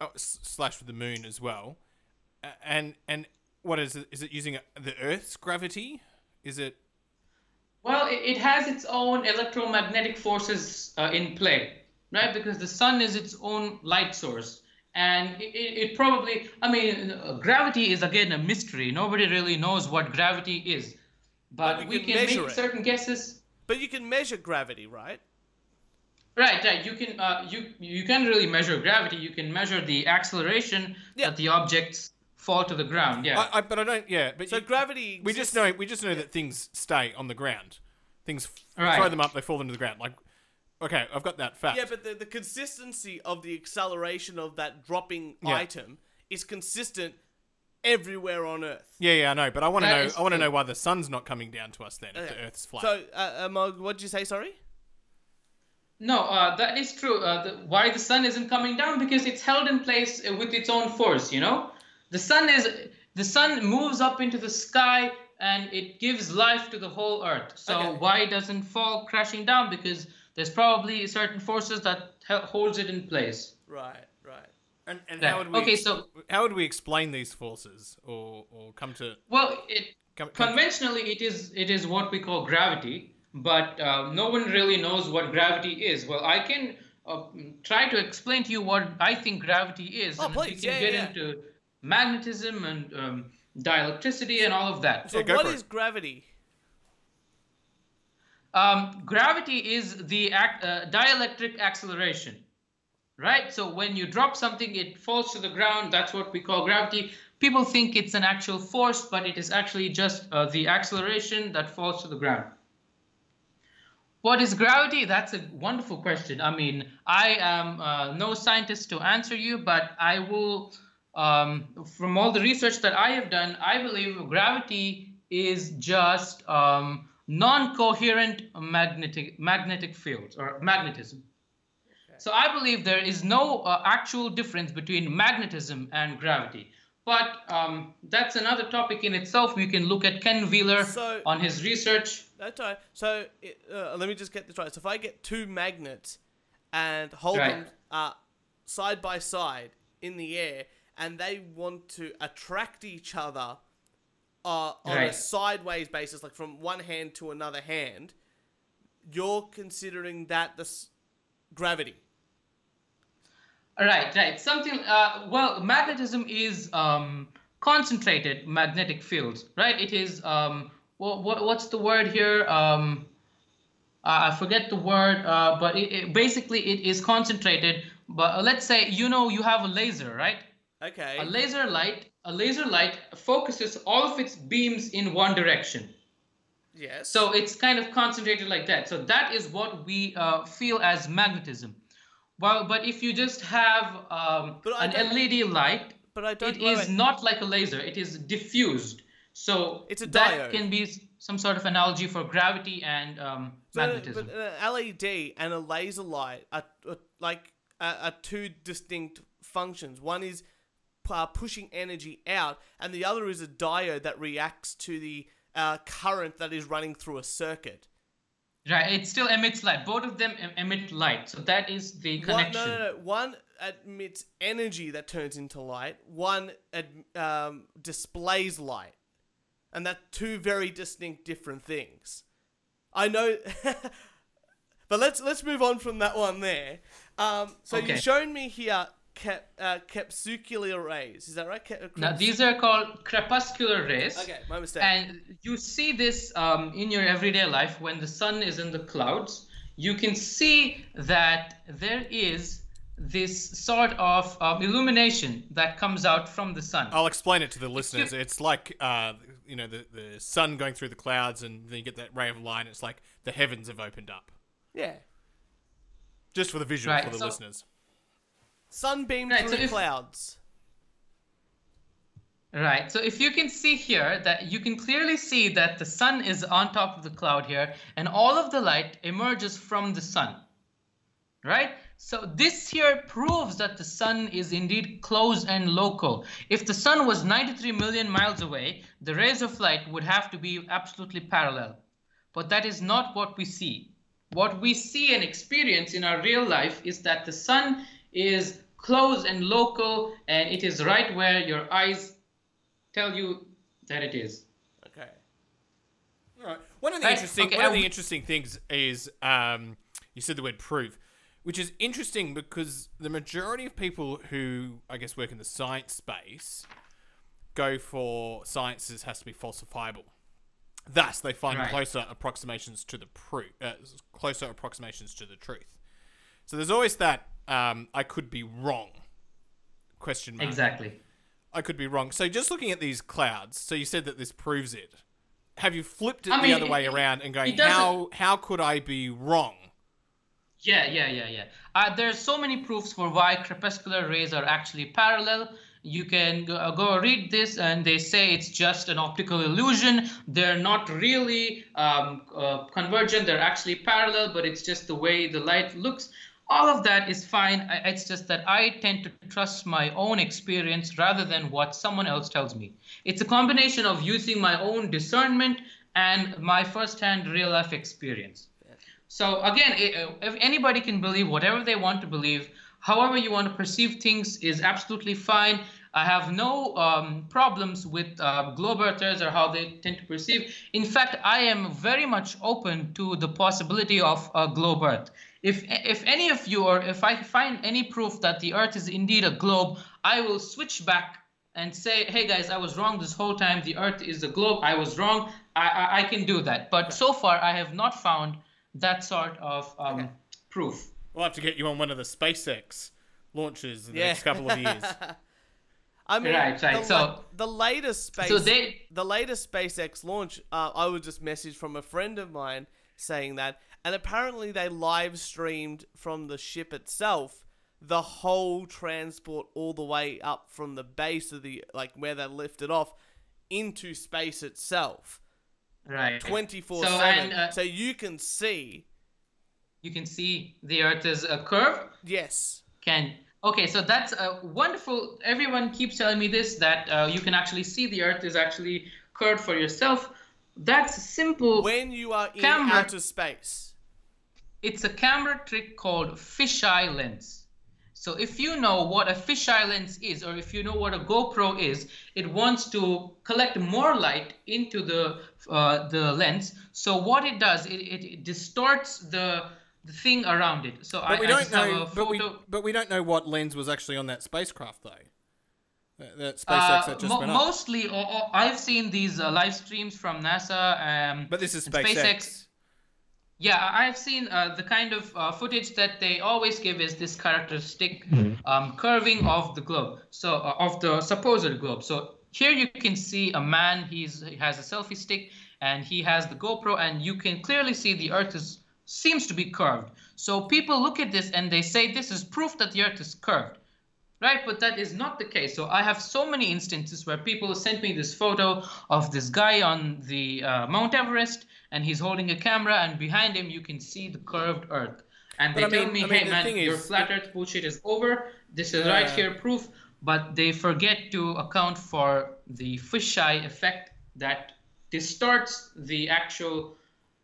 oh, slash with the moon as well? A- And and what is it? Is it using uh, the Earth's gravity? Is it? well, it, it has its own electromagnetic forces uh, in play, right? Because the sun is its own light source. And it, it it probably, I mean, uh, gravity is again a mystery. Nobody really knows what gravity is. But, But we we can can, make it. certain guesses. But you can measure gravity, right? Right, right. You can uh, you you can really measure gravity. You can measure the acceleration Yeah. that the objects fall to the ground. Yeah. I, I, but I don't. Yeah, but So you- gravity. we just know we just know that things stay on the ground. Things f- Right. throw them up, they fall into the ground. Like, okay, I've got that fact. Yeah, but the, the consistency of the acceleration of that dropping Yeah. item is consistent everywhere on Earth. yeah, yeah, I know. But I want to That know. is I want to know why the sun's not coming down to us then if Okay. the Earth's flat. So, uh, um, what did you say? Sorry. No, uh, that is true. Uh, the, why the sun isn't coming down? Because it's held in place uh, with its own force. You know, the sun is the sun moves up into the sky and it gives life to the whole Earth. So Okay. why doesn't fall crashing down? Because there's probably certain forces that holds it in place. Right. Right. and and Yeah. how would we? Okay, ex- so- how would we explain these forces, or or come to? Well, it Come, come conventionally it is it is what we call gravity but uh, no one really knows what gravity is well i can uh, try to explain to you what i think gravity is Oh, and please, we can yeah, get yeah. into magnetism and um, dielectricity and all of that. So Yeah, go what for it. is gravity? Um, gravity is the uh, dielectric acceleration, right? So when you drop something, it falls to the ground. That's what we call gravity. People think it's an actual force, but it is actually just uh, the acceleration that falls to the ground. What is gravity? That's a wonderful question. I mean, I am uh, no scientist to answer you, but I will, um, from all the research that I have done, I believe gravity is just um, non-coherent magnetic magnetic fields or magnetism. So I believe there is no uh, actual difference between magnetism and gravity. But um, that's another topic in itself. We can look at Ken Wheeler So- on his research. That's all right. So uh, let me just get this right. So if I get two magnets and hold Right. them uh, side by side in the air, and they want to attract each other uh, on a sideways basis, like from one hand to another hand, you're considering that the s- gravity. Right, right. Something. Uh, well, magnetism is um, concentrated magnetic fields, right? It is. Um, what, what what's the word here? Um, I I forget the word, uh, but it, it, basically it is concentrated. But uh, let's say you know you have a laser, right? Okay. A laser light. A laser light focuses all of its beams in one direction. yes. So it's kind of concentrated like that. So that is what we uh, feel as magnetism. Well, but if you just have um, an LED light, but I don't. it is wait. not like a laser. It is diffused. So It's a that diode. can be some sort of analogy for gravity and um, So, magnetism. But an LED and a laser light are, are like are, are two distinct functions. One is uh, pushing energy out, and the other is a diode that reacts to the uh, current that is running through a circuit. right. It still emits light. Both of them em- emit light. So that is the One, connection. no, no, no. One emits energy that turns into light. One ad, um, displays light, and that's two very distinct, different things. I know, [LAUGHS] but let's let's move on from that one there. Um, so Okay. you've shown me here cap, uh, capsucular rays. Is that right? Ca- Now these are called crepuscular rays. Okay, my mistake. And you see this um, in your everyday life when the sun is in the clouds. You can see that there is this sort of um, illumination that comes out from the sun. I'll explain it to the listeners. It's like uh, you know the the sun going through the clouds, and then you get that ray of light. It's like the heavens have opened up. yeah, Just for the visual Right, for the so- listeners. Sunbeam Right, so through if- clouds. Right. So if you can see here that you can clearly see that the sun is on top of the cloud here and all of the light emerges from the sun. Right? So this here proves that the sun is indeed close and local. If the sun was 93 million miles away, the rays of light would have to be absolutely parallel. But that is not what we see. What we see and experience in our real life is that the sun is close and local and it is right where your eyes tell you that it is. Okay. Right. One of the Right, interesting okay, one of the interesting things is um, you said the word prove, which is interesting because the majority of people who I guess work in the science space go for sciences has to be falsifiable. Thus, they find Right. closer approximations to the proof, uh, closer approximations to the truth. So there's always that um, I could be wrong question mark. Exactly. I could be wrong. So just looking at these clouds, so you said that this proves it. Have you flipped it I the mean, other way around and going, how how could I be wrong? Yeah, yeah, yeah, yeah. Uh, there's so many proofs for why crepuscular rays are actually parallel. You can go, uh, go read this, and they say it's just an optical illusion. They're not really um, uh, convergent. They're actually parallel, but it's just the way the light looks. All of that is fine. It's just that I tend to trust my own experience rather than what someone else tells me. It's a combination of using my own discernment and my firsthand real life experience. So again, if anybody can believe whatever they want to believe, however you want to perceive things is absolutely fine. I have no um, problems with uh, earthers or how they tend to perceive. In fact, I am very much open to the possibility of a globe earth. If if any of you or if I find any proof that the earth is indeed a globe, I will switch back and say, "Hey guys, I was wrong this whole time. The Earth is a globe. I was wrong. I I, I can do that." But so far, I have not found that sort of um, proof. We'll have to get you on one of the SpaceX launches in the Yeah. next couple of years. [LAUGHS] I mean, Right, right, The, so- the latest space, So they- the latest SpaceX launch. Uh, I was just messaged from a friend of mine saying that, and apparently they live streamed from the ship itself the whole transport all the way up from the base of the like where they lifted off into space itself, Right. twenty four So, seven. and, uh, So you can see, You can see the Earth is a curve. yes, Can okay. So that's a wonderful. Everyone keeps telling me this that uh, you can actually see the Earth is actually curved for yourself. That's simple. when you are in Camera- outer space. It's a camera trick called fisheye lens. So if you know what a fisheye lens is, or if you know what a GoPro is, it wants to collect more light into the uh, the lens. So what it does, it, it, distorts the the thing around it. So I, But we don't have know. But we, but we don't know what lens was actually on that spacecraft, though. That, that SpaceX Uh, that just mo- went up. mostly, I've seen these uh, live streams from NASA. Um, But this is and SpaceX. Yeah, I- I've seen uh, the kind of uh, footage that they always give is this characteristic Hmm. um, curving of the globe, so uh, of the supposed globe. So here you can see a man. He's he has a selfie stick and he has the GoPro, and you can clearly see the Earth is seems to be curved. So people look at this and they say this is proof that the Earth is curved. Right, but that is not the case. So I have so many instances where people sent me this photo of this guy on the uh, Mount Everest, and he's holding a camera, and behind him you can see the curved Earth. And they But I tell mean- me, I mean, "Hey man, your is- flat Earth bullshit is over. This is right here proof." But they forget to account for the fisheye effect that distorts the actual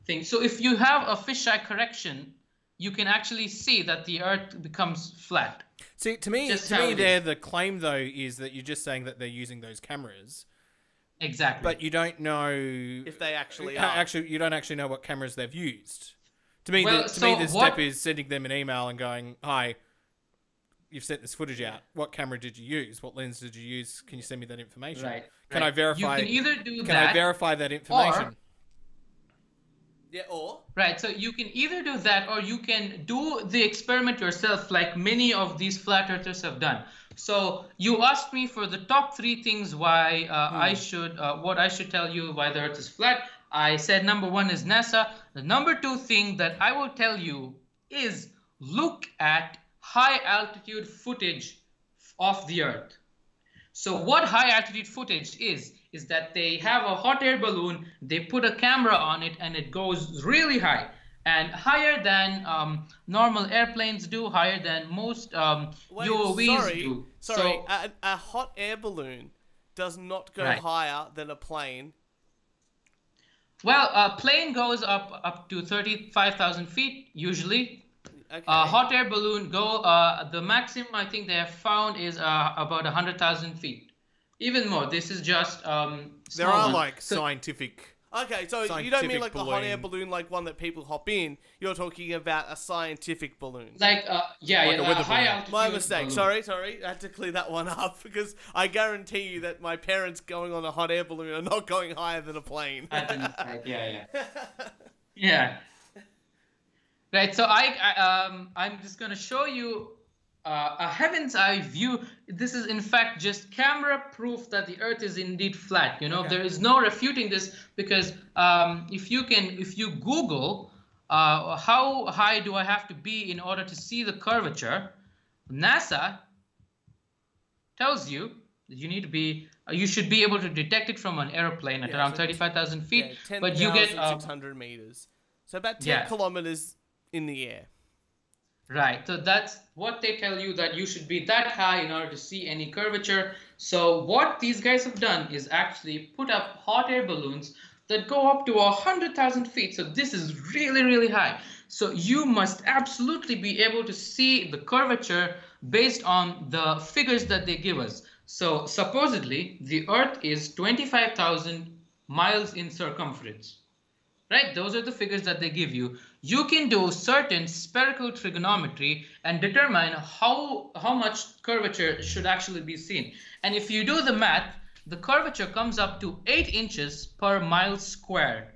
thing. So if you have a fisheye correction, you can actually see that the Earth becomes flat. See, to me, Just to me, there the claim though is that you're just saying that they're using those cameras, Exactly. but you don't know If they actually are. Actually, you don't actually know what cameras they've used. To me, Well, the, to so me, the what- step is sending them an email and going, "Hi, you've sent this footage out. What camera did you use? What lens did you use? Can you send me that information? Right. Can right. I verify? You can either do can that. I verify that information? Yeah, or Right. So you can either do that or you can do the experiment yourself, like many of these flat earthers have done. So you asked me for the top three things why uh, I should, uh, what I should tell you why the Earth is flat. I said number one is NASA. The number two thing that I will tell you is look at high altitude footage of the Earth. So what high altitude footage is is that they have a hot air balloon, they put a camera on it, and it goes really high and higher than um, normal airplanes do, higher than most um, wait, UAVs sorry, do. sorry, So, a, a hot air balloon does not go Right. higher than a plane. well, a plane goes up up to thirty-five thousand feet usually. Okay. A hot air balloon go uh, the maximum I think they have found is uh, about hundred thousand feet, even more. This is just um, There are one. like So- scientific. Okay, so you don't mean Scientific like a hot air balloon. balloon, like one that people hop in. You're talking about a scientific balloon. like uh, yeah, Like a yeah, weather a high balloon. altitude My mistake. balloon. Sorry, sorry. I had to clear that one up [LAUGHS] because I guarantee you that my parents going on a hot air balloon are not going higher than a plane. I didn't- right, yeah, yeah. [LAUGHS] yeah. Right. So I, I um I'm just gonna show you uh, a heaven's eye view. This is in fact just camera proof that the Earth is indeed flat. You know, Okay. there is no refuting this because um, if you can, if you Google uh, how high do I have to be in order to see the curvature, NASA tells you that you need to be, uh, you should be able to detect it from an airplane at Yeah, around so- 35,000 feet. Yeah, but you get uh, 10,600 meters. So about 10 Yeah. kilometers in the air. Right. So that's what they tell you that you should be that high in order to see any curvature. So what these guys have done is actually put up hot air balloons that go up to a hundred thousand feet. So this is really, really high. So you must absolutely be able to see the curvature based on the figures that they give us. So supposedly the Earth is twenty-five thousand miles in circumference right those are the figures that they give you you can do certain spherical trigonometry and determine how how much curvature should actually be seen And if you do the math, the curvature comes up to 8 inches per mile square.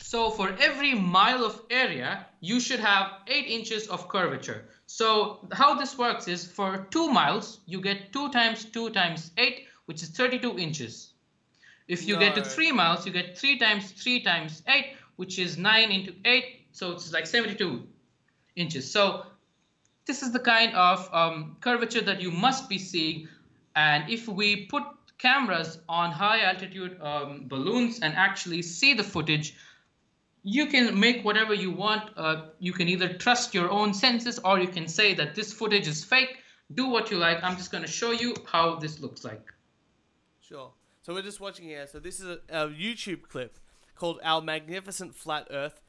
So for every mile of area, you should have 8 inches of curvature. So how this works is for 2 miles, you get 2 times 2 times 8, which is 32 inches. If you get to 3 miles, you get 3 times 3 times 8, which is 9 into 8, so it's like 72 inches. So this is the kind of um, curvature that you must be seeing. And if we put cameras on high altitude um, balloons and actually see the footage, you can make whatever you want. Uh, you can either trust your own senses or you can say that this footage is fake. Do what you like. I'm just going to show you how this looks like. Sure. So we're just watching here. So this is a, a YouTube clip called "Our Magnificent Flat Earth."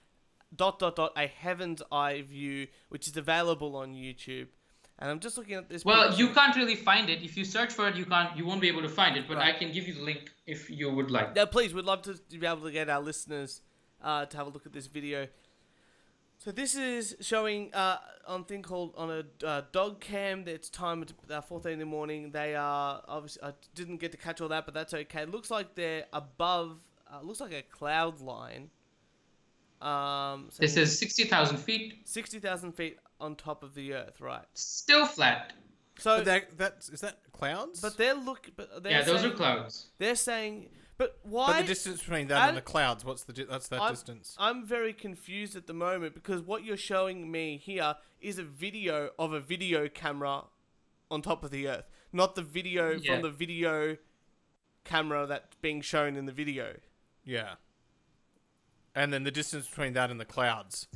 Dot dot dot. A heaven's eye view, which is available on YouTube. And I'm just looking at this. Well, picture. you can't really find it. If you search for it, you can't. You won't be able to find it. But Right. I can give you the link if you would like. Yeah, please, we'd love to be able to get our listeners uh, to have a look at this video. So this is showing uh, on a thing called on a uh, dog cam. It's time at uh, four thirty in the morning. They are obviously I didn't get to catch all that, but that's okay. It looks like they're above. Uh, looks like a cloud line. Um, This is 60,000 feet, sixty thousand feet on top of the Earth, right? still flat. So, But that, that's is that clouds? but they're look, but they're Yeah, those are clouds. They're saying, but why? but why? the distance between that I- and the clouds, what's the that's that I'm, distance? I'm very confused at the moment because what you're showing me here is a video of a video camera on top of the Earth, not the video Yeah. from the video camera that's being shown in the video. yeah. And then the distance between that and the clouds.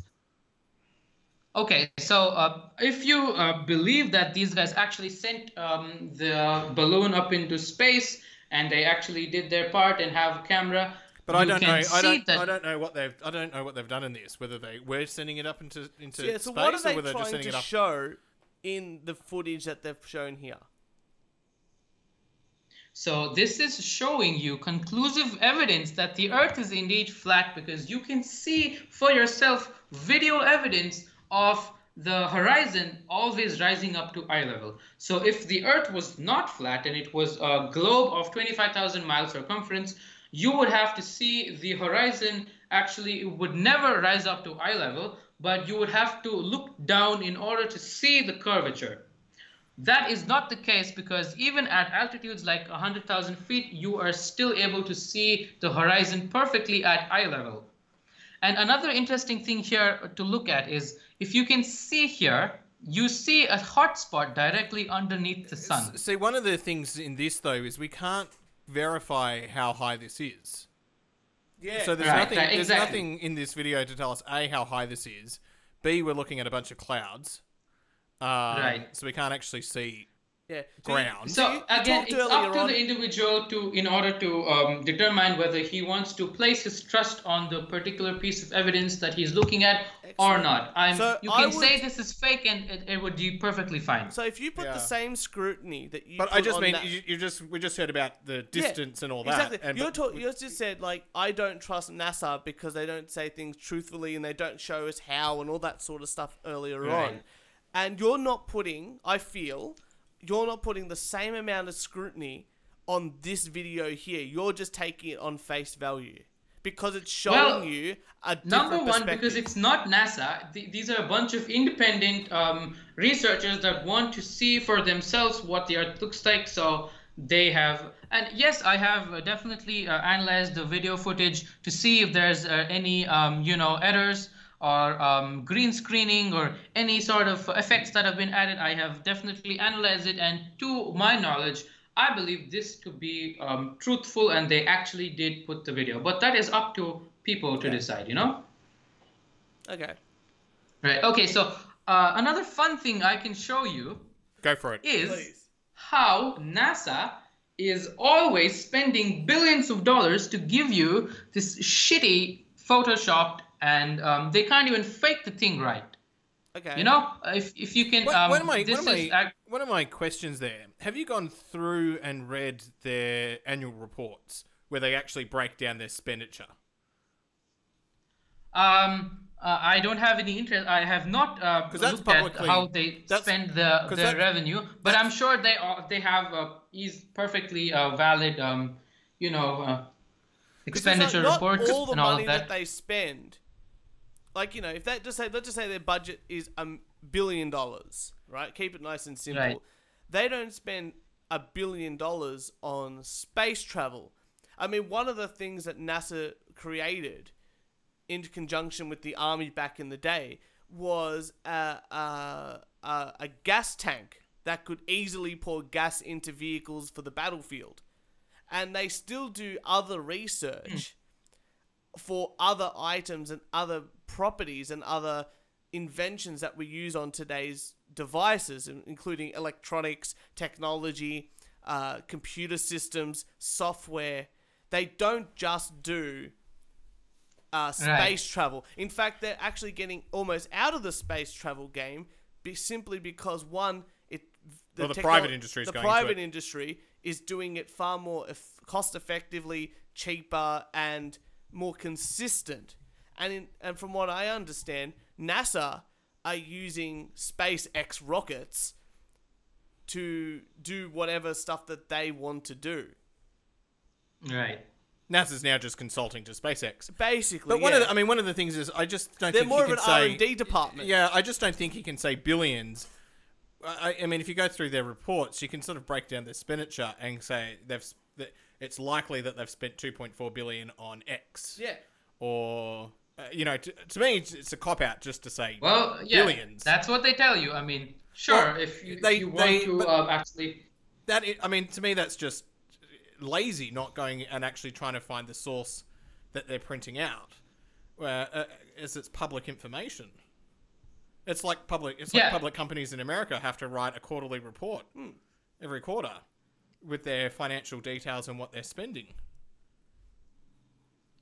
Okay, so uh, if you uh, believe that these guys actually sent um, the balloon up into space and they actually did their part and have a camera, But I don't can know. I don't. that- I don't know what they've. I don't know what they've done in this. Whether they were sending it up into into yeah, so space what are or they whether they're just trying sending to it up. show in the footage that they've shown here? So this is showing you conclusive evidence that the Earth is indeed flat because you can see for yourself video evidence of the horizon always rising up to eye level. So if the Earth was not flat and it was a globe of 25,000 miles circumference, you would have to see the horizon actually it would never rise up to eye level, but you would have to look down in order to see the curvature. That is not the case because even at altitudes like 100,000 feet, you are still able to see the horizon perfectly at eye level. And another interesting thing here to look at is if you can see here, you see a hot spot directly underneath the sun. See, one of the things in this though is we can't verify how high this is. Yeah. So there's Right, nothing. right, There's nothing in this video to tell us a how high this is. B we're looking at a bunch of clouds. Um, Right. So we can't actually see. yeah. ground. So you- you again, talked it's up to on- the individual to, in order to um, determine whether he wants to place his trust on the particular piece of evidence that he's looking at or not. I'm, So you I can say this is fake, and it, it would be perfectly fine. So if you put Yeah. the same scrutiny that you But put I just on mean that- you, you just we just heard about the Yeah, distance and all that. Exactly. And you're but- talk- you just said like I don't trust NASA because they don't say things truthfully and they don't show us how and all that sort of stuff earlier Right. on. And you're not putting, I feel, you're not putting the same amount of scrutiny on this video here. You're just taking it on face value because it's showing Well, you a Number one, because it's not NASA. Th- these are a bunch of independent um, researchers that want to see for themselves what the Earth looks like. So they have, and yes, I have uh, definitely uh, analyzed the video footage to see if there's uh, any, um, you know, errors or um, green screening or any sort of effects that have been added. I have definitely analyzed it, and to my knowledge, I believe this to be um, truthful, and they actually did put the video. But that is up to people to decide, you know. okay. Right. Okay. So uh, another fun thing I can show you go for it. is Please. how NASA is always spending billions of dollars to give you this shitty photoshopped, and um, they can't even fake the thing right. Okay. You know, if if you can, One, um, one of my this one of is my, ac- one of my questions there. Have you gone through and read their annual reports where they actually break down their expenditure? Um, Uh, I don't have any interest. I have not uh, looked at how they spend the, their that- revenue, but I'm sure they are, they have uh, is perfectly uh, valid, um, you know, uh, expenditure like reports all the and all money of that. that. they spend. Like you know, if they just say let's just say their budget is a billion dollars, right? Keep it nice and simple. Right. They don't spend a billion dollars on space travel. I mean, one of the things that NASA created in conjunction with the army back in the day was a, a, a, a gas tank that could easily pour gas into vehicles for the battlefield. And they still do other research hmm. For other items and other properties and other inventions that we use on today's devices, including electronics, technology, uh, computer systems, software. They don't just do uh, space Right. travel. In fact, they're actually getting almost out of the space travel game be, simply because one, it Well, the techno- private industry is the private industry is doing it far more cost effectively, cheaper, and more consistent. And in, and from what I understand, NASA are using SpaceX rockets to do whatever stuff that they want to do. Right. NASA's now just consulting to SpaceX. Basically, But one yeah. of the, I mean, one of the things is I just don't they're think more he of an can R say. and D department. Yeah, I just don't think he can say billions. I, I mean, if you go through their reports, you can sort of break down their expenditure and say they've s- that it's likely that they've spent 2.4 billion on X. yeah. Or uh, you know, to, to me, it's, it's a cop out just to say Well, yeah, billions. that's what they tell you. I mean, sure, Well, if you, they- if you want they- to but- uh, actually. that i- I mean, to me, that's just lazy, not going and actually trying to find the source that they're printing out, where uh, as it's public information. It's like public. It's like Yeah. public companies in America have to write a quarterly report every quarter with their financial details and what they're spending.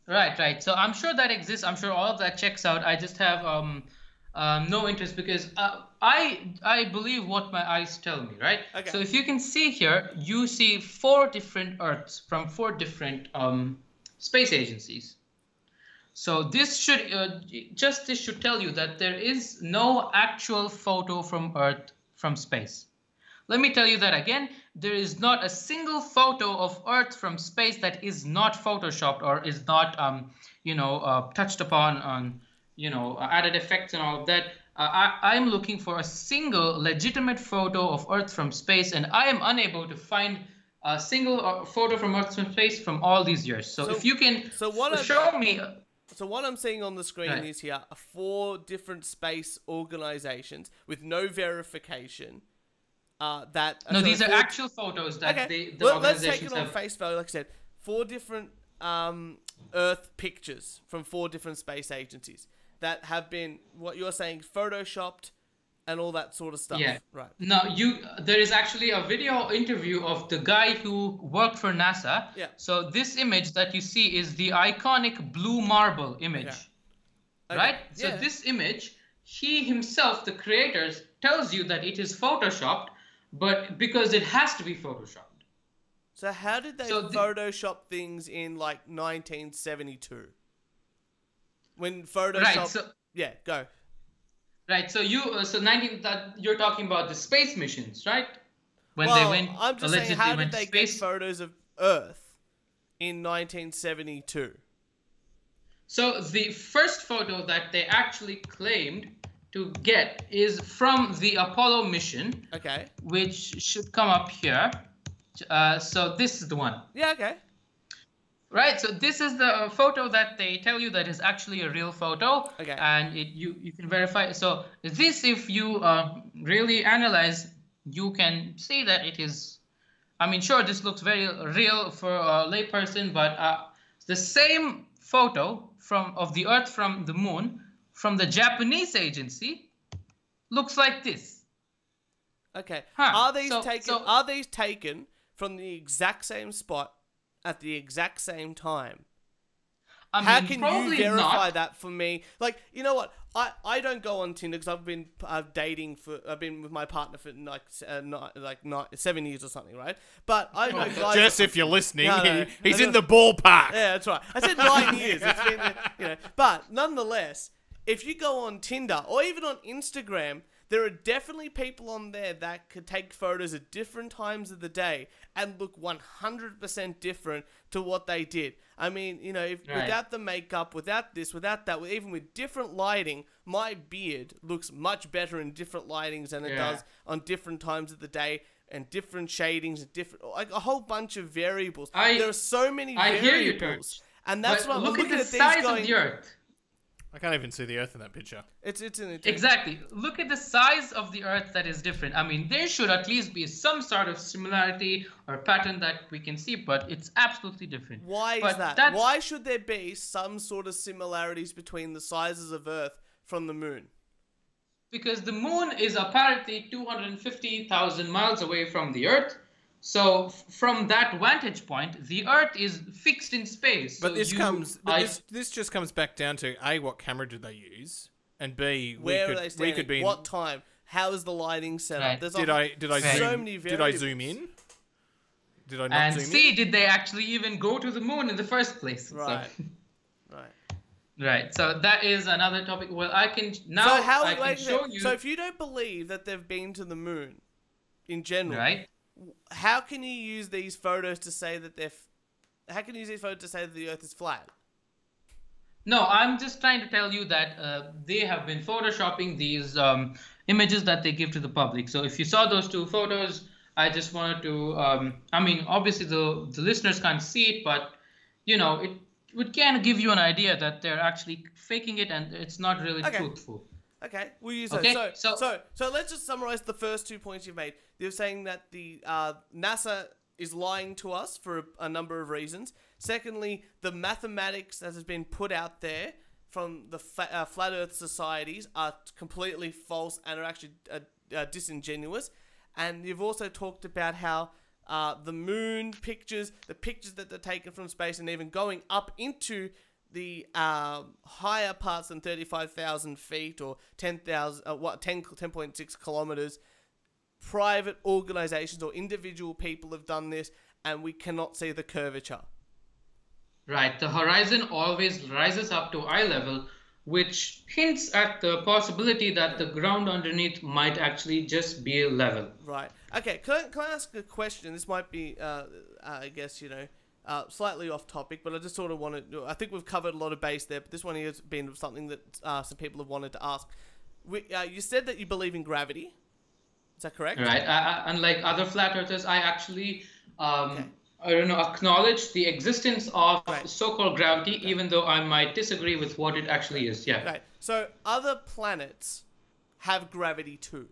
Right, right. So I'm sure that exists. I'm sure all of that checks out. I just have um, um, no interest because uh, I I believe what my eyes tell me. Right. Okay. So if you can see here, you see four different Earths from four different um, space agencies. So this should uh, just this should tell you that there is no actual photo from Earth from space. Let me tell you that again. There is not a single photo of Earth from space that is not photoshopped or is not, um, you know, uh, touched upon on, you know, uh, added effects and all of that. Uh, I, I'm looking for a single legitimate photo of Earth from space, and I am unable to find a single uh, photo from Earth from space from all these years. So, So- if you can so what I'm- show me, So what I'm seeing on the screen Right. is here are four different space organizations with no verification. Uh, that no, these are actual photos that Okay, they, the well, let's take it on have. face value. Like I said, four different um, Earth pictures from four different space agencies that have been what you're saying photoshopped and all that sort of stuff. Yeah. Right. No, you. There is actually a video interview of the guy who worked for NASA. Yeah. So this image that you see is the iconic blue marble image, Okay. right? So Yeah. this image, he himself, the creators, tells you that it is photoshopped, but because it has to be photoshopped. So how did they So the- Photoshop things in like 1972? When Photoshop. Right. So yeah. Go. right. So you. Uh, so 19. That you're talking about the space missions, right? When well, they went. I'm just saying, allegedly how did they space. get photos of Earth in 1972? So the first photo that they actually claimed to get is from the Apollo mission, Okay. which should come up here. Uh, so this is the one, Yeah. Okay. right? So this is the photo that they tell you that is actually a real photo, Okay. and it you you can verify. So this, if you uh, really analyze, you can see that it is. I mean, sure, this looks very real for a layperson, but uh, the same photo from of the Earth from the Moon from the Japanese agency looks like this. Okay. Huh, Are these so- taken? so- are these taken from the exact same spot at the exact same time? I How mean, can you verify not. that for me? Like, you know what? I, I don't go on Tinder because I've been uh, dating for I've been with my partner for like uh, not, like not seven years or something, right? But I know guys. Jess, if you're listening, No, no, he, he's I in the ballpark. Yeah, that's right. I said nine years. It's been, you know, but nonetheless, if you go on Tinder or even on Instagram, there are definitely people on there that could take photos at different times of the day and look 100% different to what they did. I mean, you know, if, Right. without the makeup, without this, without that, even with different lighting, my beard looks much better in different lightings than it Yeah. does on different times of the day and different shadings and different like a whole bunch of variables. I- there are so many I hear you, variables. And that's But what I'm look at looking the at size going of the Earth. I can't even see the Earth in that picture. it's it's an Exactly. Look at the size of the Earth that is different. I mean, there should at least be some sort of similarity or pattern that we can see, but it's absolutely different. Why is But that? that's- Why should there be some sort of similarities between the sizes of Earth from the moon? Because the moon is apparently 250,000 miles away from the Earth. So, from that vantage point, the Earth is fixed in space. But So this you- comes. But I- this this just comes back down to a what camera did they use, and b we Where could, are they we standing? could be. in- what time? How is the lighting set up? There's did a- I did I Right. zoom? so many did I zoom in? Did I not and zoom see, in? did they actually even go to the moon in the first place? So- Right. [LAUGHS] Right. right. So that is another topic. Well, I can now so how? I can show you. So if you don't believe that they've been to the moon, in general, right. How can you use these photos to say that they're? F- how can you use these photos to say that the Earth is flat? No, I'm just trying to tell you that uh, they have been photoshopping these um, images that they give to the public. So if you saw those two photos, I just wanted to. Um, I mean, obviously the the listeners can't see it, but you know, it would kind of give you an idea that they're actually faking it and it's not really Okay. truthful. Okay, we'll use Okay, those. So, so, so- so, let's just summarize the first two points you've made. You're saying that the uh, NASA is lying to us for a, a number of reasons. Secondly, the mathematics that has been put out there from the fa- uh, flat Earth societies are completely false and are actually uh, uh, disingenuous. And you've also talked about how uh, the moon pictures, the pictures that they're taken from space, and even going up into the um, higher parts than 35,000 feet or 10,000, uh, what, 10, 10.6 kilometers, private organizations or individual people have done this, and we cannot see the curvature. Right. The horizon always rises up to eye level, which hints at the possibility that the ground underneath might actually just be level. Right. Okay. Can I, can I ask a question? This might be, uh, uh, I guess, you know, uh, slightly off topic, but I just sort of wanted. I think we've covered a lot of base there, but this one here has been something that uh, some people have wanted to ask. We, uh, you said that you believe in gravity. Is that correct? Right. I, I, unlike other flat earthers, I actually, um, Okay. I don't know, acknowledge the existence of Right. so-called gravity, even though I might disagree with what it actually is. Yeah. Right. So other planets have gravity too.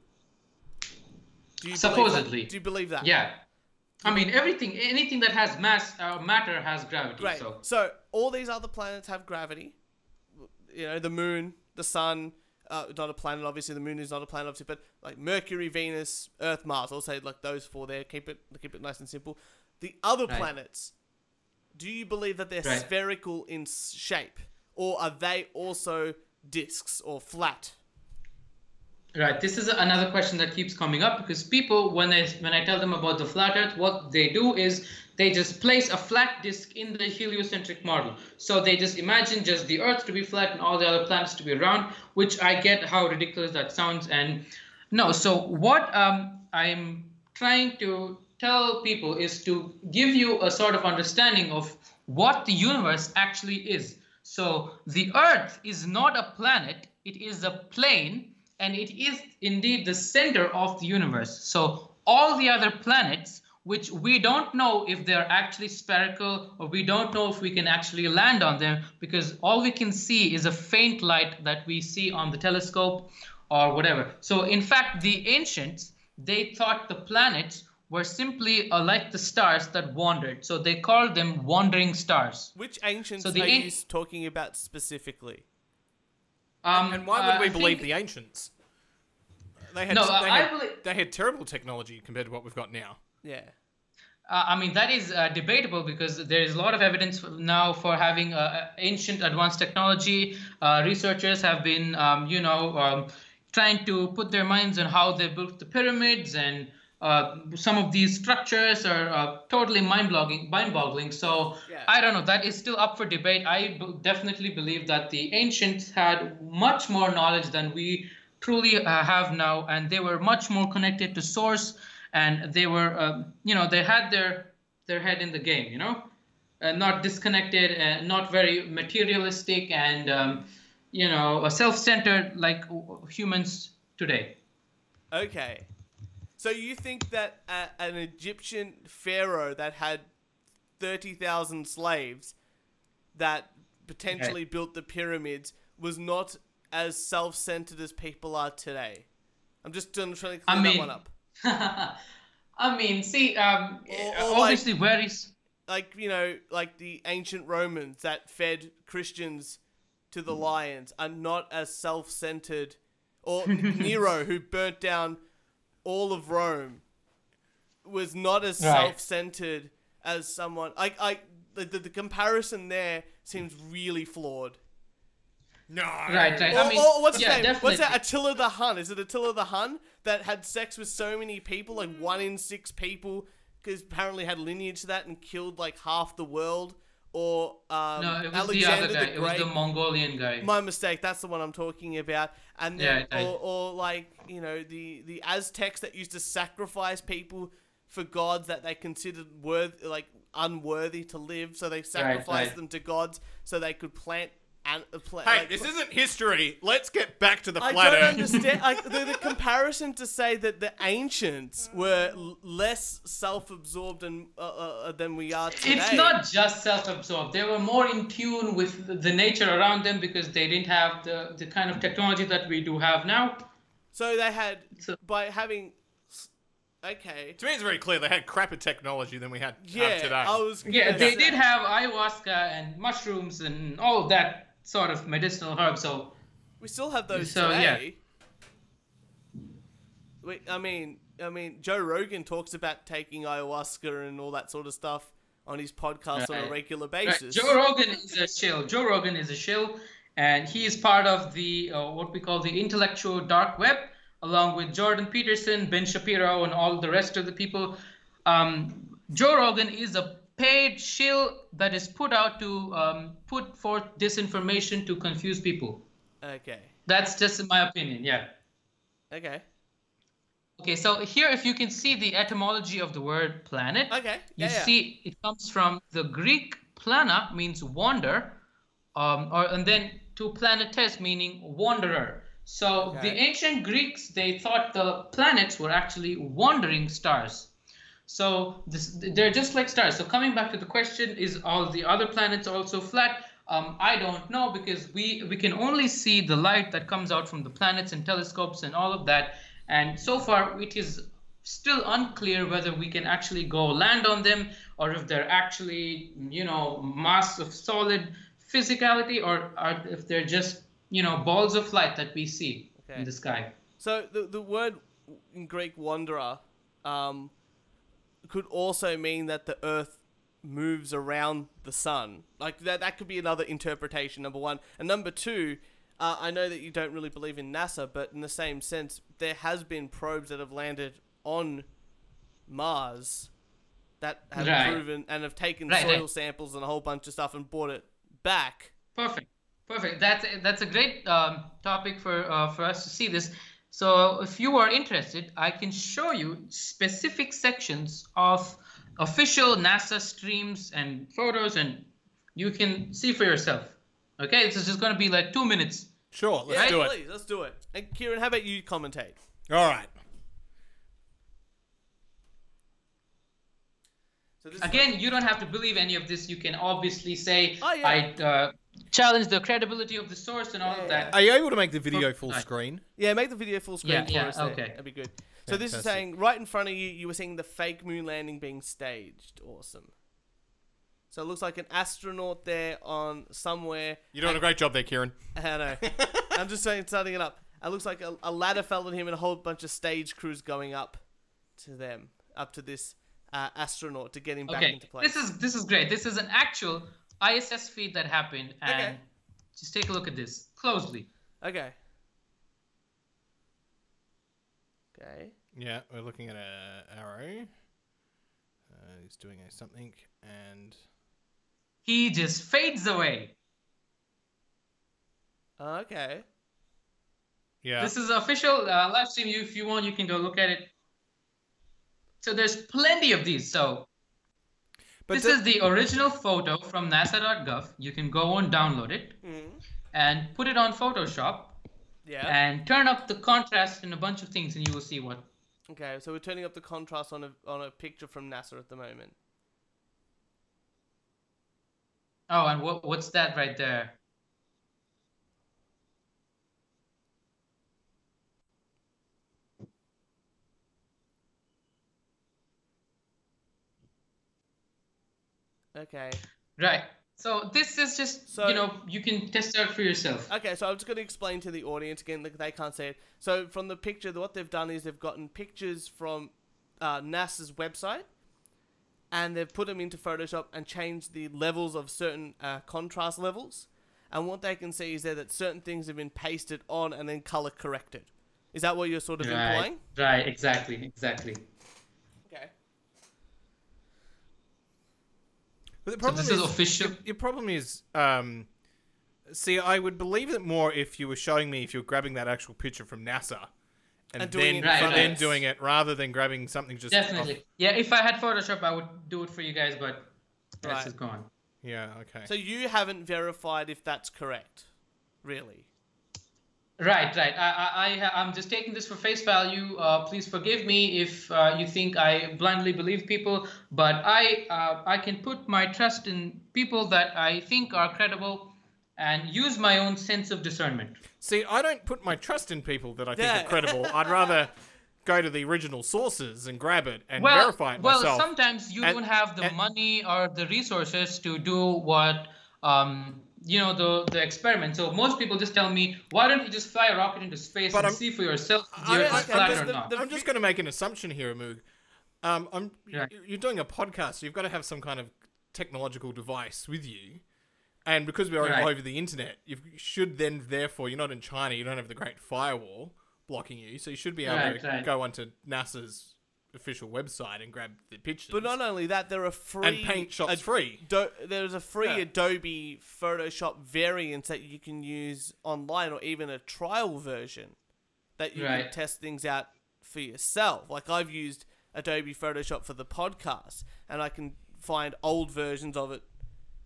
Do you? Supposedly. Do you believe that? Yeah. I mean, everything, anything that has mass, uh, matter has gravity. Right. So. So all these other planets have gravity. You know, the moon, the sun, uh, not a planet, obviously. The moon is not a planet, obviously. But like Mercury, Venus, Earth, Mars. I'll say like those four there. Keep it keep it nice and simple. The other Right. planets. Do you believe that they're Right. spherical in shape, or are they also discs or flat? Right. This is another question that keeps coming up because people, when I when I tell them about the flat Earth, what they do is they just place a flat disk in the heliocentric model. So they just imagine just the Earth to be flat and all the other planets to be round, which I get how ridiculous that sounds. And no, so what um, I'm trying to tell people is to give you a sort of understanding of what the universe actually is. So the Earth is not a planet; it is a plane and it is indeed the center of the universe. So all the other planets, which we don't know if they're actually spherical or we don't know if we can actually land on them because all we can see is a faint light that we see on the telescope or whatever. So in fact, the ancients, they thought the planets were simply uh, like the stars that wandered. So they called them wandering stars. Which ancients So the are an- you talking about specifically? Um, And why would uh, we I believe think- the ancients? They had, No, they, I had believe- they had terrible technology compared to what we've got now. Yeah. Uh, I mean, that is uh, debatable because there is a lot of evidence now for having uh, ancient advanced technology. Uh, researchers have been, um, you know, um, trying to put their minds on how they built the pyramids and uh, some of these structures are uh, totally mind-boggling. Mind-boggling. So Yeah. I don't know. That is still up for debate. I b- definitely believe that the ancients had much more knowledge than we truly uh, have now, and they were much more connected to source, and they were, uh, you know, they had their their head in the game. You know, uh, not disconnected, uh, not very materialistic, and um, you know, self-centered like w- humans today. Okay. So you think that uh, an Egyptian pharaoh that had 30,000 slaves that potentially built the pyramids was not as self-centered as people are today? I'm just trying to clear I that one up. [LAUGHS] I mean, see, um, Or- or obviously, where is Like, you know, like the ancient Romans that fed Christians to the lions are not as self-centered or [LAUGHS] Nero who burnt down all of Rome was not as Right. self-centered as someone I I the, the, the comparison there seems really flawed. No. right, right. Or, I mean, or what's his yeah, name? definitely. What's that? Attila the Hun. Is it Attila the Hun that had sex with so many people, like one in six people, because apparently had lineage to that and killed like half the world? Or um, No, it was Alexander the other guy. the it was the Mongolian guy. My mistake. That's the one I'm talking about. And then, Yeah, or, or like you know the the Aztecs that used to sacrifice people for gods that they considered worth like unworthy to live, so they sacrificed right. them to gods so they could plant and uh, pla- Hey, like, this isn't history. Let's get back to the I flat don't Earth. understand like, the, the [LAUGHS] comparison to say that the ancients were less self-absorbed and, uh, uh, than we are today. It's not just self-absorbed. They were more in tune with the- the nature around them because they didn't have the, the kind of technology that we do have now. So they had So- by having. Okay. To me, it's very clear they had crapper technology than we had Yeah, today. I was. Yeah, gonna they say. did have ayahuasca and mushrooms and all of that sort of medicinal herbs. So We still have those So, yeah. We, I mean, I mean, Joe Rogan talks about taking ayahuasca and all that sort of stuff on his podcast on a Right. regular Right, basis. Joe Rogan is a shill. Joe Rogan is a shill, and he is part of the uh, what we call the intellectual dark web, along with Jordan Peterson, Ben Shapiro, and all the rest of the people. Um, Joe Rogan is a paid shill that is put out to um, put forth disinformation to confuse people. Okay. That's just in my opinion. Yeah. Okay. Okay, so here, if you can see the etymology of the word planet, Okay. you Yeah, yeah. see it comes from the Greek plana means wander, um, or and then to planetes meaning wanderer. So the ancient Greeks they thought the planets were actually wandering stars. So this, they're just like stars. So coming back to the question, is all the other planets also flat? Um, I don't know because we we can only see the light that comes out from the planets and telescopes and all of that. And so far, it is still unclear whether we can actually go land on them or if they're actually you know mass of solid physicality or, or if they're just you know balls of light that we see Okay. in the sky. So the the word in Greek wanderer um, could also mean that the Earth moves around the sun. Like that that could be another interpretation. Number one, and number two. Uh, I know that you don't really believe in NASA, but in the same sense, there has been probes that have landed on Mars that have Right. proven and have taken Right, soil right. samples and a whole bunch of stuff and brought it back. Perfect, perfect. That's that's a great um, topic for uh, for us to see this. So if you are interested, I can show you specific sections of official NASA streams and photos, and you can see for yourself. Okay, this is just going to be like two minutes. Sure, let's yeah, do it. please, let's do it. And Kieran, how about you commentate? All right. So this is- Again, you don't have to believe any of this. You can obviously say Oh, yeah. I uh, challenge the credibility of the source and all Yeah, of yeah. that. Are you able to make the video full Right. screen? Yeah, make the video full screen Yeah, for yeah, us. There. okay. That'd be good. So this is saying right in front of you, you were seeing the fake moon landing being staged. Awesome. So it looks like an astronaut there on somewhere. You're doing a great job there, Kieran. [LAUGHS] I know. [LAUGHS] I'm just saying, starting it up. It looks like a, a ladder fell on him and a whole bunch of stage crews going up to them, up to this uh, astronaut to get him back into place. this is this is great. This is an actual ISS feed that happened, and Okay. just take a look at this closely. Okay. Okay. Yeah, we're looking at a arrow. Uh, he's doing a something, and He just fades away. Okay. yeah, This is official uh, live stream. You, if you want, you can go look at it. So there's plenty of these. So but this the- is the original photo from NASA.gov. You can go and download it Mm. and put it on Photoshop Yeah. and turn up the contrast and a bunch of things, and you will see what. Okay, so we're turning up the contrast on a on a picture from NASA at the moment. Oh, and what what's that right there? Okay. Right. So this is just So- you know you can test out for yourself. Okay, so I'm just going to explain to the audience again. Like they can't see it. So from the picture, what they've done is they've gotten pictures from uh, NASA's website, and they've put them into Photoshop and changed the levels of certain uh, contrast levels. And what they can see is there that certain things have been pasted on and then color corrected. Is that what you're sort of Right. implying? Right. Exactly. Exactly. Okay. But the So problem this is official. Your, your problem is, um, see, I would believe it more if you were showing me if you were grabbing that actual picture from NASA, and, And doing then it Right, then doing it rather than grabbing something just off- Definitely. Yeah. If I had Photoshop, I would do it for you guys, but Right. this is gone. yeah. Okay. So you haven't verified if that's correct, really? Right, right. I, I, I, I'm just taking this for face value. Uh, please forgive me if uh, you think I blindly believe people, but I, uh, I can put my trust in people that I think are credible, and use my own sense of discernment. See, I don't put my trust in people that I think Yeah. are credible. [LAUGHS] I'd rather go to the original sources and grab it and well, verify it well, myself. sometimes you And- don't have the and- money or the resources to do what, um, you know, the the experiment. So most people just tell me, why don't you just fly a rocket into space But and I'm- see for yourself if the Earth is flat or the- not? the- I'm just going to make an assumption here, Amug. Um, I'm you- you're doing a podcast, so you've got to have some kind of technological device with you. And because we're Right. over the internet, you should then, therefore, you're not in China, you don't have the Great Firewall blocking you, so you should be able Right, to right. go onto NASA's official website and grab the pictures. But not only that, there are free and paint shops ad- free. Do- there's a free Yeah. Adobe Photoshop variant that you can use online, or even a trial version that you can test things out for yourself. Like I've used Adobe Photoshop for the podcast, and I can find old versions of it,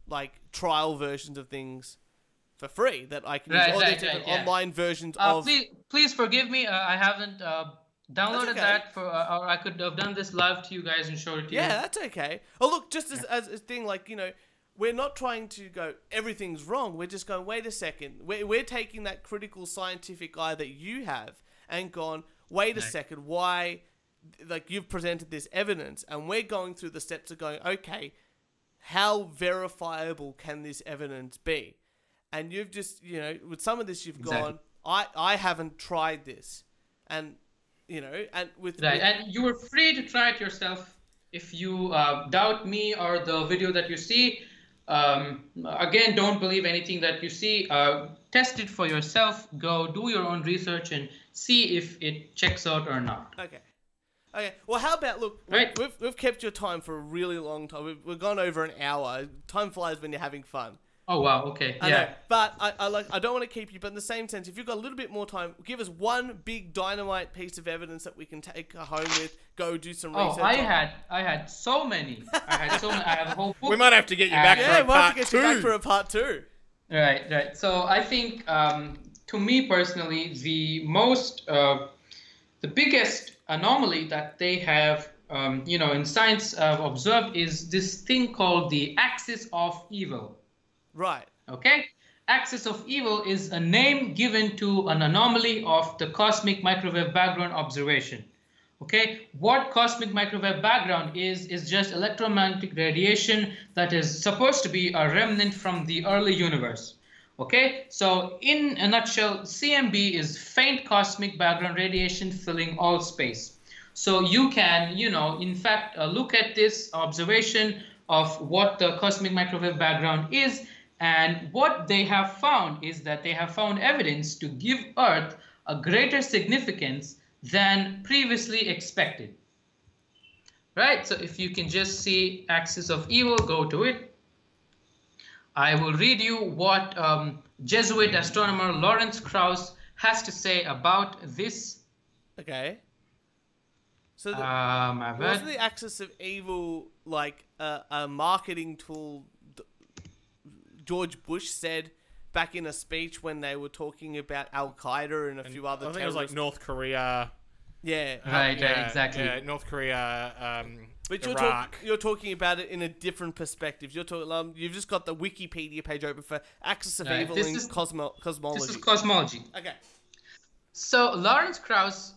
like trial versions of things, for free that I can Right, use. All right, these different right, yeah. online versions Uh, of. please, please forgive me. Uh, I haven't uh, downloaded okay. that for, uh, or I could have done this live to you guys and showed it to Yeah, you. Yeah, that's okay. Oh, look, just as, as a thing, like, you know, we're not trying to go, everything's wrong. We're just going, wait a second. We're, we're taking that critical scientific eye that you have and gone, wait a Right. second, why, like, you've presented this evidence, and we're going through the steps of going, okay, how verifiable can this evidence be? And you've just, you know, with some of this, you've Exactly. gone, I, I haven't tried this. And, you know, and with. Right, and you are free to try it yourself if you uh, doubt me or the video that you see. Um, again, don't believe anything that you see. Uh, test it for yourself. Go do your own research and see if it checks out or not. Okay. Okay. Well, how about look? Right. We've we've kept your time for a really long time. We've, we've gone over an hour. Time flies when you're having fun. Oh wow, okay, I yeah. know. But I, I like I don't want to keep you. But in the same sense, if you've got a little bit more time, give us one big dynamite piece of evidence that we can take home with. Go do some research. Oh. I on. had I had so many. I had so many. I have a whole book. We might have to get you back Uh, for Yeah, a we'll have to get two. you back for a part two. Right, right. So I think, um, to me personally, the most, uh, the biggest anomaly that they have, um, you know, in science uh, observed is this thing called the axis of evil. Right. Okay, axis of evil is a name given to an anomaly of the cosmic microwave background observation. Okay, what cosmic microwave background is is just electromagnetic radiation that is supposed to be a remnant from the early universe. Okay, so in a nutshell, CMB is faint cosmic background radiation filling all space. So you can, you know, in fact, uh, look at this observation of what the cosmic microwave background is, and what they have found is that they have found evidence to give Earth a greater significance than previously expected. Right? So if you can just see axis of evil, go to it. I will read you what um, Jesuit astronomer Lawrence Krauss has to say about this. Okay. So the, Uh, my was the axis of evil like a, a marketing tool? Th- George Bush said back in a speech when they were talking about Al Qaeda and a few other I think it was like North Korea. yeah. Right, right, yeah, exactly. yeah, North Korea, um, But you're, talk, you're talking about it in a different perspective. You're talking. Um, you've just got the Wikipedia page open for axis of Right, evil this in is- cosmo- cosmology. This is cosmology. okay. So Lawrence Krauss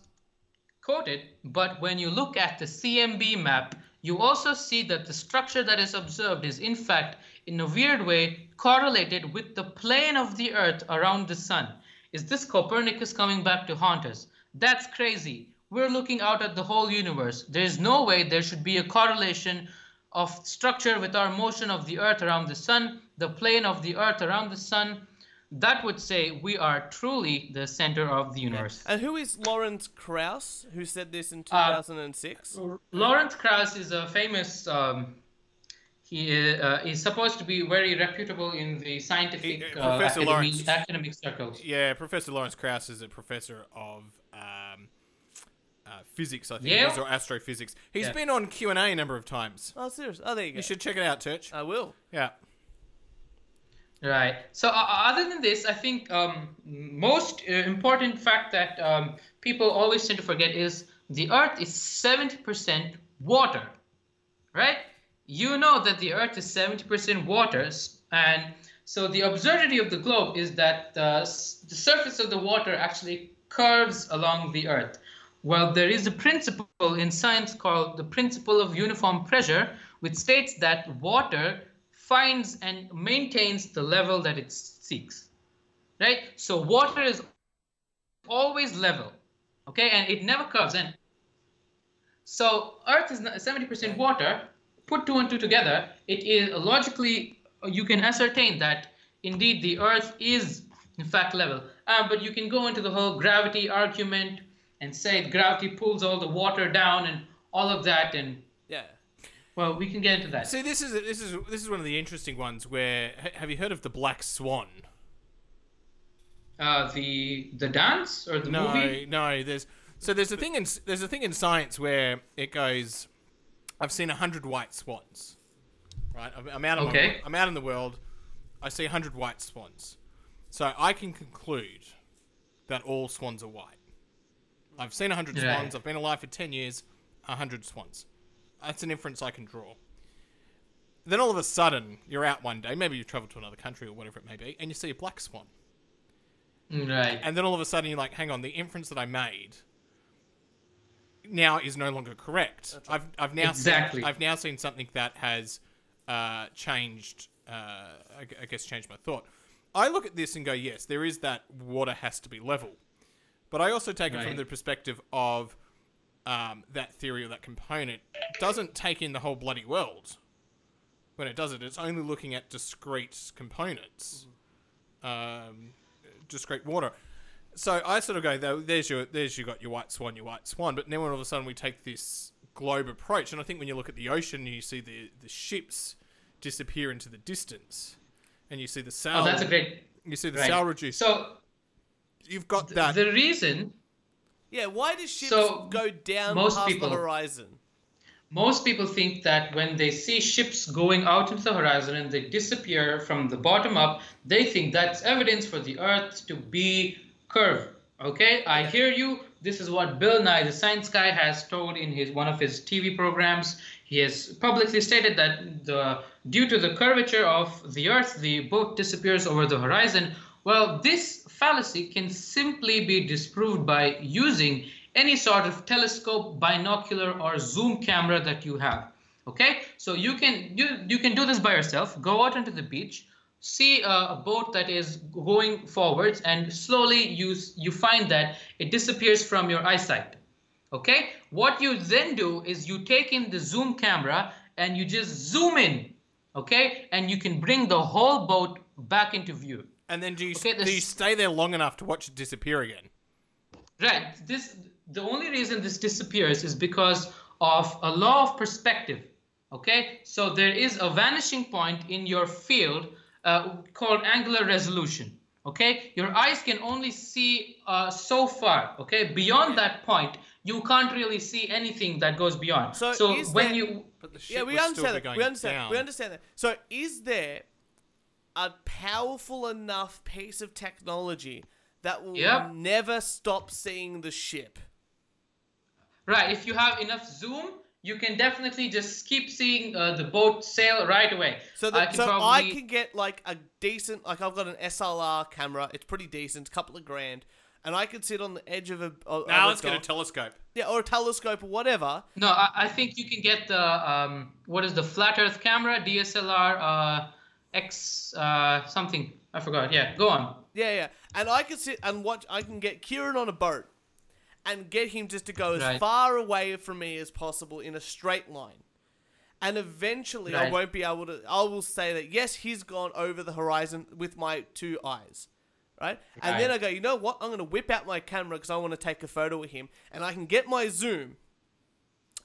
quoted, but when you look at the CMB map, you also see that the structure that is observed is in fact, in a weird way, correlated with the plane of the Earth around the Sun. Is this Copernicus coming back to haunt us? That's crazy. We're looking out at the whole universe. There is no way there should be a correlation of structure with our motion of the Earth around the Sun, the plane of the Earth around the Sun. That would say we are truly the center of the universe. And who is Lawrence Krauss, who said this in Uh, 2006? Lawrence Krauss is a famous. Um, he uh, is supposed to be very reputable in the scientific He- uh, Professor academy, Lawrence. academic circles. Yeah, Professor Lawrence Krauss is a professor of um, uh, physics, I think, Yale? it is, or astrophysics. He's Yeah. been on Q and A a number of times. oh, serious? Oh, there you go. You should check it out, Church. I will. Yeah. Right. So, uh, other than this, I think um, most uh, important fact that um, people always tend to forget is the Earth is 70% water. Right? You know that the Earth is 70% water, and so the absurdity of the globe is that uh, the, the surface of the water actually curves along the Earth. Well, there is a principle in science called the principle of uniform pressure, which states that water finds and maintains the level that it seeks. Right? So water is always level. Okay, and it never curves. And so Earth is 70% water. Put two and two together, it is logically you can ascertain that indeed the Earth is in fact level. Uh, but you can go into the whole gravity argument and say gravity pulls all the water down and all of that. And Yeah. well, we can get into that. See, this is this is this is one of the interesting ones. Where have you heard of the Black Swan? Uh, the the dance or the No, movie? no. There's so there's a thing in there's a thing in science where it goes. I've seen a hundred white swans. Right, I'm- out. Okay. I'm out in the world. I see a hundred white swans, so I can conclude that all swans are white. I've seen a hundred Right. swans. I've been alive for ten years. A hundred swans. That's an inference I can draw. Then all of a sudden, you're out one day. Maybe you travel to another country or whatever it may be, and you see a black swan. Right. And then all of a sudden you're like, hang on, the inference that I made now is no longer correct. I've, I've now Exactly. seen, I've now seen something that has uh, changed. Uh, I, I guess changed my thought. I look at this and go, yes, there is that water has to be level, but I also take it from the perspective of um, that theory or that component doesn't take in the whole bloody world. When it does it, it's only looking at discrete components um, discrete water. So I sort of go, there's your, there's you got your white swan, your white swan. But then all of a sudden we take this globe approach, and I think when you look at the ocean, you see the the ships disappear into the distance, and you see the sail. oh, that's a great. You see the Right. sail reduce. So You've got th- that. the reason Yeah, why do ships So, go down most past people- the horizon? most people think that when they see ships going out into the horizon and they disappear from the bottom up, they think that's evidence for the Earth to be curved. Okay, I hear you. This is what Bill Nye, the science guy, has told in his one of his TV programs. He has publicly stated that the due to the curvature of the Earth, the boat disappears over the horizon. Well, this fallacy can simply be disproved by using any sort of telescope, binocular, or zoom camera that you have. Okay, so you can you you can do this by yourself. Go out onto the beach, see a, boat that is going forwards, and slowly you you find that it disappears from your eyesight. Okay, what you then do is you take in the zoom camera and you just zoom in. Okay, and you can bring the whole boat back into view. and then do you Okay, do you stay there long enough to watch it disappear again? Right. This the only reason this disappears is because of a law of perspective. Okay, so there is a vanishing point in your field uh, called angular resolution. Okay, your eyes can only see uh, so far. Okay, beyond that point, you can't really see anything that goes beyond. So So, when there- you But the ship Yeah, we understand that. We understand. down. We understand that. So, is there a powerful enough piece of technology that will Yep. never stop seeing the ship? Right. If you have enough zoom, you can definitely just keep seeing uh, the boat sail right away. So I can so probably, I can get like a decent like I've got an SLR camera. It's pretty decent, a couple of grand, and I can sit on the edge of a. Of Now of let's get a telescope. yeah, or a telescope or whatever. No, I, I think you can get the um, what is the flat Earth camera DSLR uh, X uh, something. I forgot. Yeah, go on. Yeah, yeah, and I can sit and watch. I can get Kieran on a boat, and get him just to go as Right. far away from me as possible in a straight line. And eventually, I won't be able to. I will say that yes, he's gone over the horizon with my two eyes, right? And then I go, you know what? I'm gonna whip out my camera because I want to take a photo of him, and I can get my zoom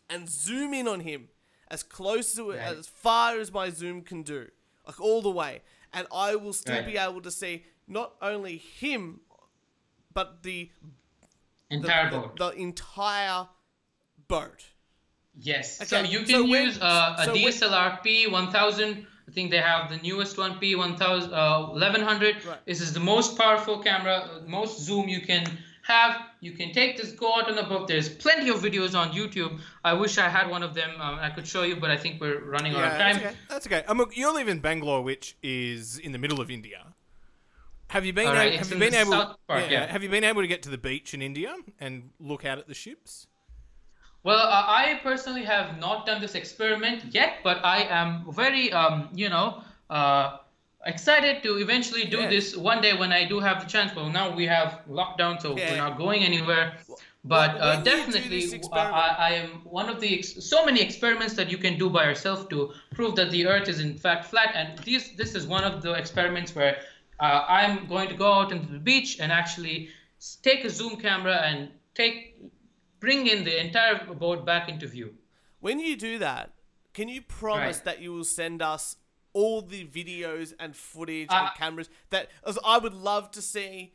and zoom in on him as close to Right. as far as my zoom can do, like all the way, and I will still Right. be able to see not only him, but the, Entire the, boat. the entire boat. yes. Okay, So you can when- use uh, a so DSLR P1000. I think they have the newest one P1000 uh, 1100. Right. This is the most powerful camera, uh, most zoom you can have. You can take this, go out on the boat. There's plenty of videos on YouTube. I wish I had one of them. Um, I could show you, but I think we're running out of time. that's okay. That's okay. Um, you live in Bangalore, which is in the middle of India. Have you been? All right, a- have you been able? south part, yeah. Have you been able to get to the beach in India and look out at the ships? Well, uh, I personally have not done this experiment yet, but I am very, um, you know, uh, excited to eventually do Yeah. this one day when I do have the chance. Well, now we have lockdown, so Yeah. we're not going anywhere. But when uh, definitely, uh, I, I am one of the ex- so many experiments that you can do by yourself to prove that the Earth is in fact flat. And this this is one of the experiments where uh, I'm going to go out into the beach and actually take a zoom camera and take bring in the entire boat back into view. When you do that, can you promise Right. that you will send us all the videos and footage Uh, and cameras that as I would love to see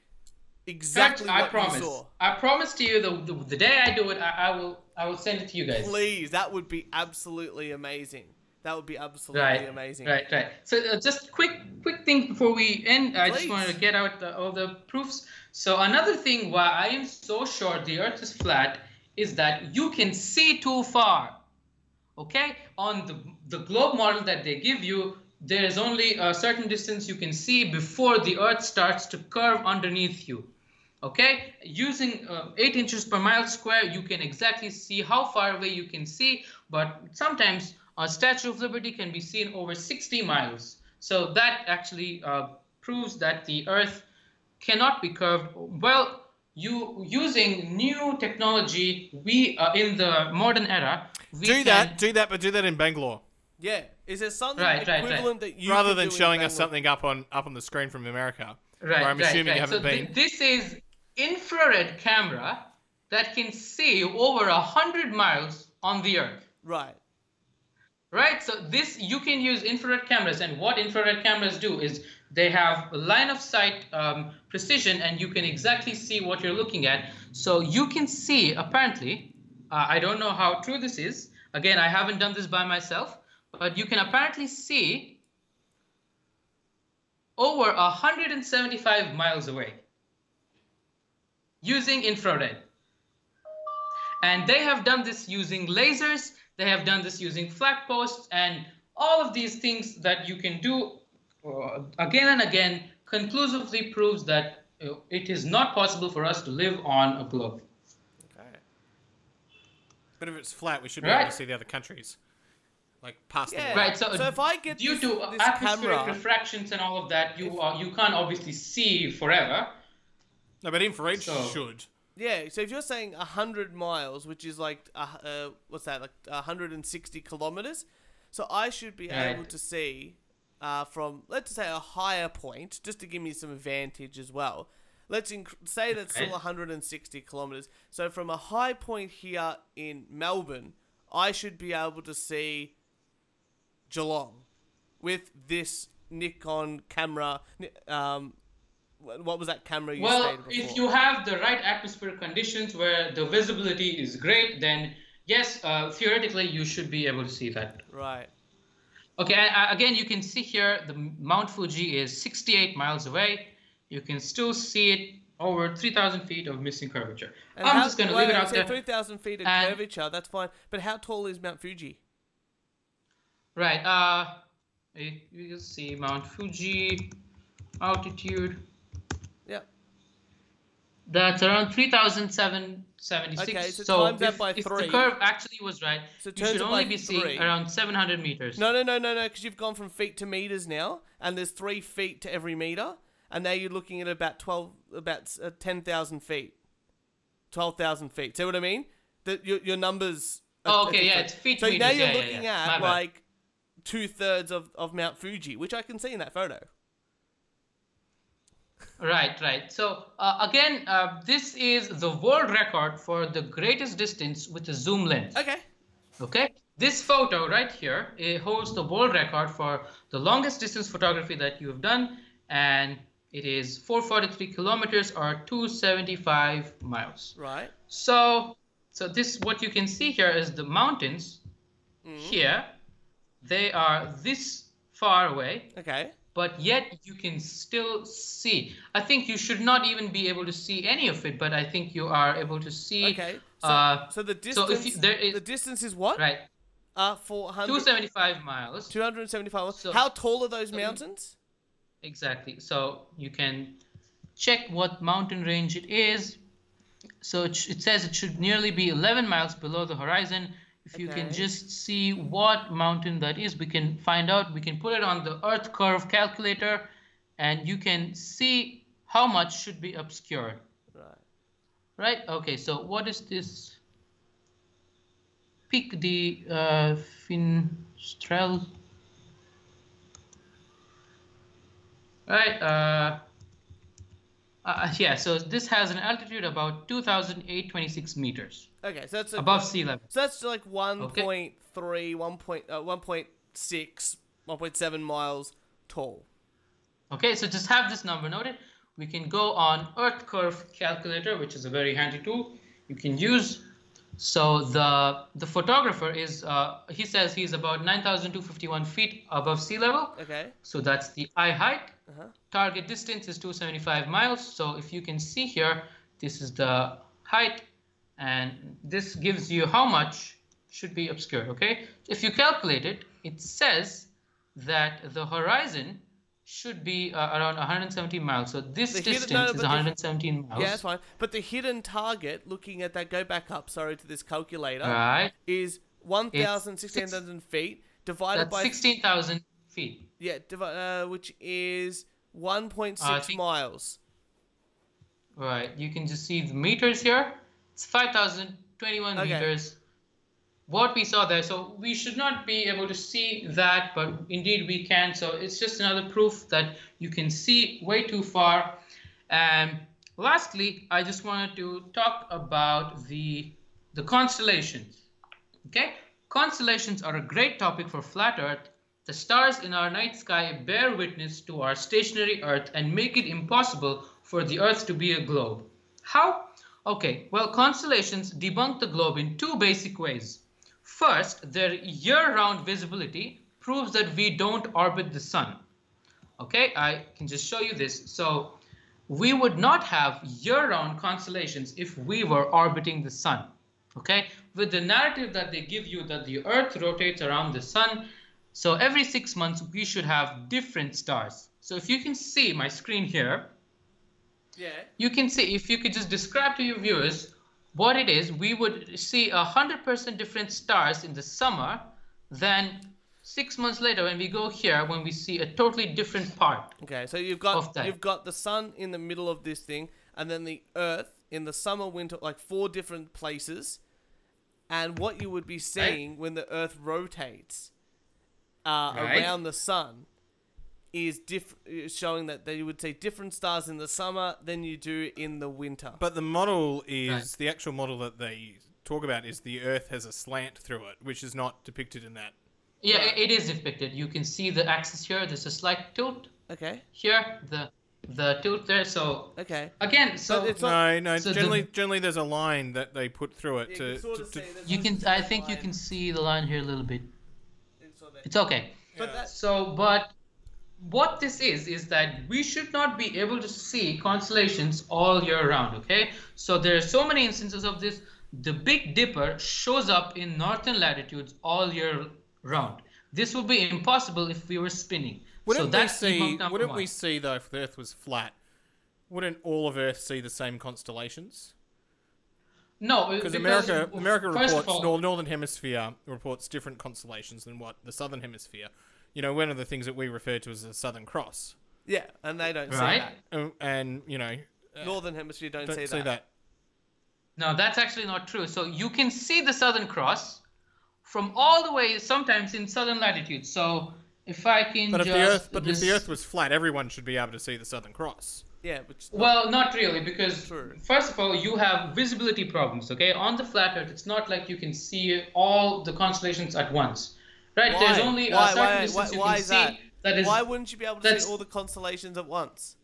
exactly I what promise. I promise to you, the, the the day I do it, I, I will I will send it to you guys. Please, that would be absolutely amazing. That would be absolutely Right, amazing. right, right. So uh, just quick, quick thing before we end. I just Please. wanted to get out the, all the proofs. So another thing why I am so sure the Earth is flat is that you can see too far. Okay, on the the globe model that they give you, there is only a certain distance you can see before the Earth starts to curve underneath you. Okay, using uh, 8 inches per mile square, you can exactly see how far away you can see, but sometimes a Statue of Liberty can be seen over 60 miles. So that actually uh, proves that the Earth cannot be curved. Well, you using new technology, we uh, in the modern era, we Do can, that. Do that, but do that in Bangalore Yeah. Is there something Right, right, right. equivalent that you rather could than do in showing us something up on up on the screen from America. Right, where I'm assuming right. you haven't so thi- been. this is infrared camera that can see over a hundred miles on the Earth. Right. Right, so this you can use infrared cameras, and what infrared cameras do is they have line of sight um, precision, and you can exactly see what you're looking at. So you can see apparently, uh, I don't know how true this is. Again, I haven't done this by myself, but you can apparently see over 175 miles away using infrared. And they have done this using lasers, they have done this using flat posts, and all of these things that you can do uh, again and again conclusively proves that uh, it is not possible for us to live on a globe. Okay. But if it's flat, we should be able to see the other countries, like past the Yeah. wall. Right, so, So if I get due this- to this atmospheric camera- refractions and all of that, you uh, you can't obviously see forever. No, but infrared So- should. Yeah, so if you're saying 100 miles, which is like, uh, uh, what's that, like 160 kilometers, so I should be Right. able to see uh, from, let's say, a higher point, just to give me some advantage as well. let's inc- say that's still Okay. 160 kilometers. So from a high point here in Melbourne, I should be able to see Geelong with this Nikon camera. Um, what was that camera you Well, if you have the right atmospheric conditions where the visibility is great, then yes, uh, theoretically you should be able to see that. right. Okay, uh, again, you can see here the Mount Fuji is 68 miles away. You can still see it over 3,000 feet of missing curvature. And I'm how- just going to leave it out so there. 3,000 feet of And- curvature, that's fine. But how tall is Mount Fuji? Right. Uh, you you can see Mount Fuji altitude. That's around 3,776. Okay, so times that if, by if three. the curve actually was right, So you should only be seeing around 700 meters. No, no, no, no, no, because you've gone from feet to meters now, and there's three feet to every meter, and now you're looking at about 12, about uh, 10,000 feet. 12,000 feet. See what I mean? The, your, your numbers. are- Oh, okay, yeah, it's feet So meters. now you're yeah, yeah, looking yeah. My at like two thirds of, of Mount Fuji, which I can see in that photo. Right, right. So uh, again, uh, this is the world record for the greatest distance with a zoom lens. Okay. Okay, this photo right here it holds the world record for the longest distance photography that you have done, and it is 443 kilometers or 275 miles. Right. So, so this what you can see here is the mountains here. They are this far away, Okay. But yet you can still see. I think you should not even be able to see any of it, but I think you are able to see. Okay. So, uh, so the so distance. if you- there is- the distance is what? right, Uh, 400, 275 miles. 275. So- How tall are those so mountains? Exactly. So you can check what mountain range it is. So it, it says it should nearly be 11 miles below the horizon. If you can just see what mountain that is, we can find out. We can put it on the Earth curve calculator, and you can see how much should be obscured. Right. Right? Okay. So what is this? Pic the uh, Finestrelles. Right. Uh, uh, yeah. So this has an altitude about 2,826 meters Okay, so that's a, above sea level. So that's like 1.3, 1. Point, uh, 1.6, 1.7 miles tall. Okay. So just have this number noted. We can go on Earth curve calculator, which is a very handy tool you can use. So the the photographer is uh, he says he's about 9,251 feet above sea level. Okay. So that's the eye height. Uh-huh. Target distance is 275 miles. So if you can see here, this is the height, and this gives you how much should be obscured. Okay. If you calculate it, it says that the horizon should be uh, around 117 miles. So this The hidden- distance no, is but the- 117 miles. Yeah, that's fine. But the hidden target, looking at that, go back up, sorry, to this calculator, Right. is 1,600 feet divided That's by. 16,000 feet. Yeah, divi- uh, which is 1.6 Uh, miles. Right. You can just see the meters here. It's 5,021 Okay. meters. What we saw there. So we should not be able to see that, but indeed we can. So it's just another proof that you can see way too far. And lastly, I just wanted to talk about the the constellations. Okay? Constellations are a great topic for flat Earth. The stars in our night sky bear witness to our stationary Earth and make it impossible for the Earth to be a globe. How? Okay, well, constellations debunk the globe in two basic ways. First, their year round visibility proves that we don't orbit the sun. Okay, I can just show you this. So, we would not have year round constellations if we were orbiting the sun. Okay, with the narrative that they give you that the earth rotates around the sun, so every six months we should have different stars. So, if you can see my screen here, Yeah. you can see if you could just describe to your viewers what it is, we would see a hundred percent different stars in the summer than six months later when we go here when we see a totally different part. Okay, so you've got Of that. you've got the sun in the middle of this thing, and then the Earth in the summer, winter, like four different places, and what you would be seeing when the Earth rotates uh, Right. around the sun is diff- showing that they would see different stars in the summer than you do in the winter. But the model is Right. the actual model that they talk about is the Earth has a slant through it, which is not depicted in that. Yeah, i- it is depicted. You can see the axis here. There's a slight tilt okay, here. The the tilt there. So okay. again, so it's not- No, no. so the- generally, generally, there's a line that they put through it You to. can sort to- of to- see you can. I straight think you can see the line here a little bit. It's sort of- It's okay. But that, So, but what this is is that we should not be able to see constellations all year round. Okay, so there are so many instances of this. The Big Dipper shows up in northern latitudes all year round. This would be impossible if we were spinning. wouldn't so that's we see? Wouldn't one. we see though if the Earth was flat? Wouldn't all of Earth see the same constellations? No, uh, Because America, America reports all- northern hemisphere reports different constellations than what the southern hemisphere. You know, one of the things that we refer to as the Southern Cross, yeah, and they don't Right. see and, and you know, that. Northern Hemisphere don't, don't see, see that. that. No, that's actually not true. So you can see the Southern Cross from all the way, sometimes in southern latitudes. So if I can But if just the Earth, but if the this- Earth was flat, everyone should be able to see the Southern Cross. Yeah, which Well, not really, because True. first of all, you have visibility problems. Okay, on the flat Earth, it's not like you can see all the constellations at once, right? Why? There's only Why- a certain why- distance why- you can is see that? that is why wouldn't you be able to see all the constellations at once?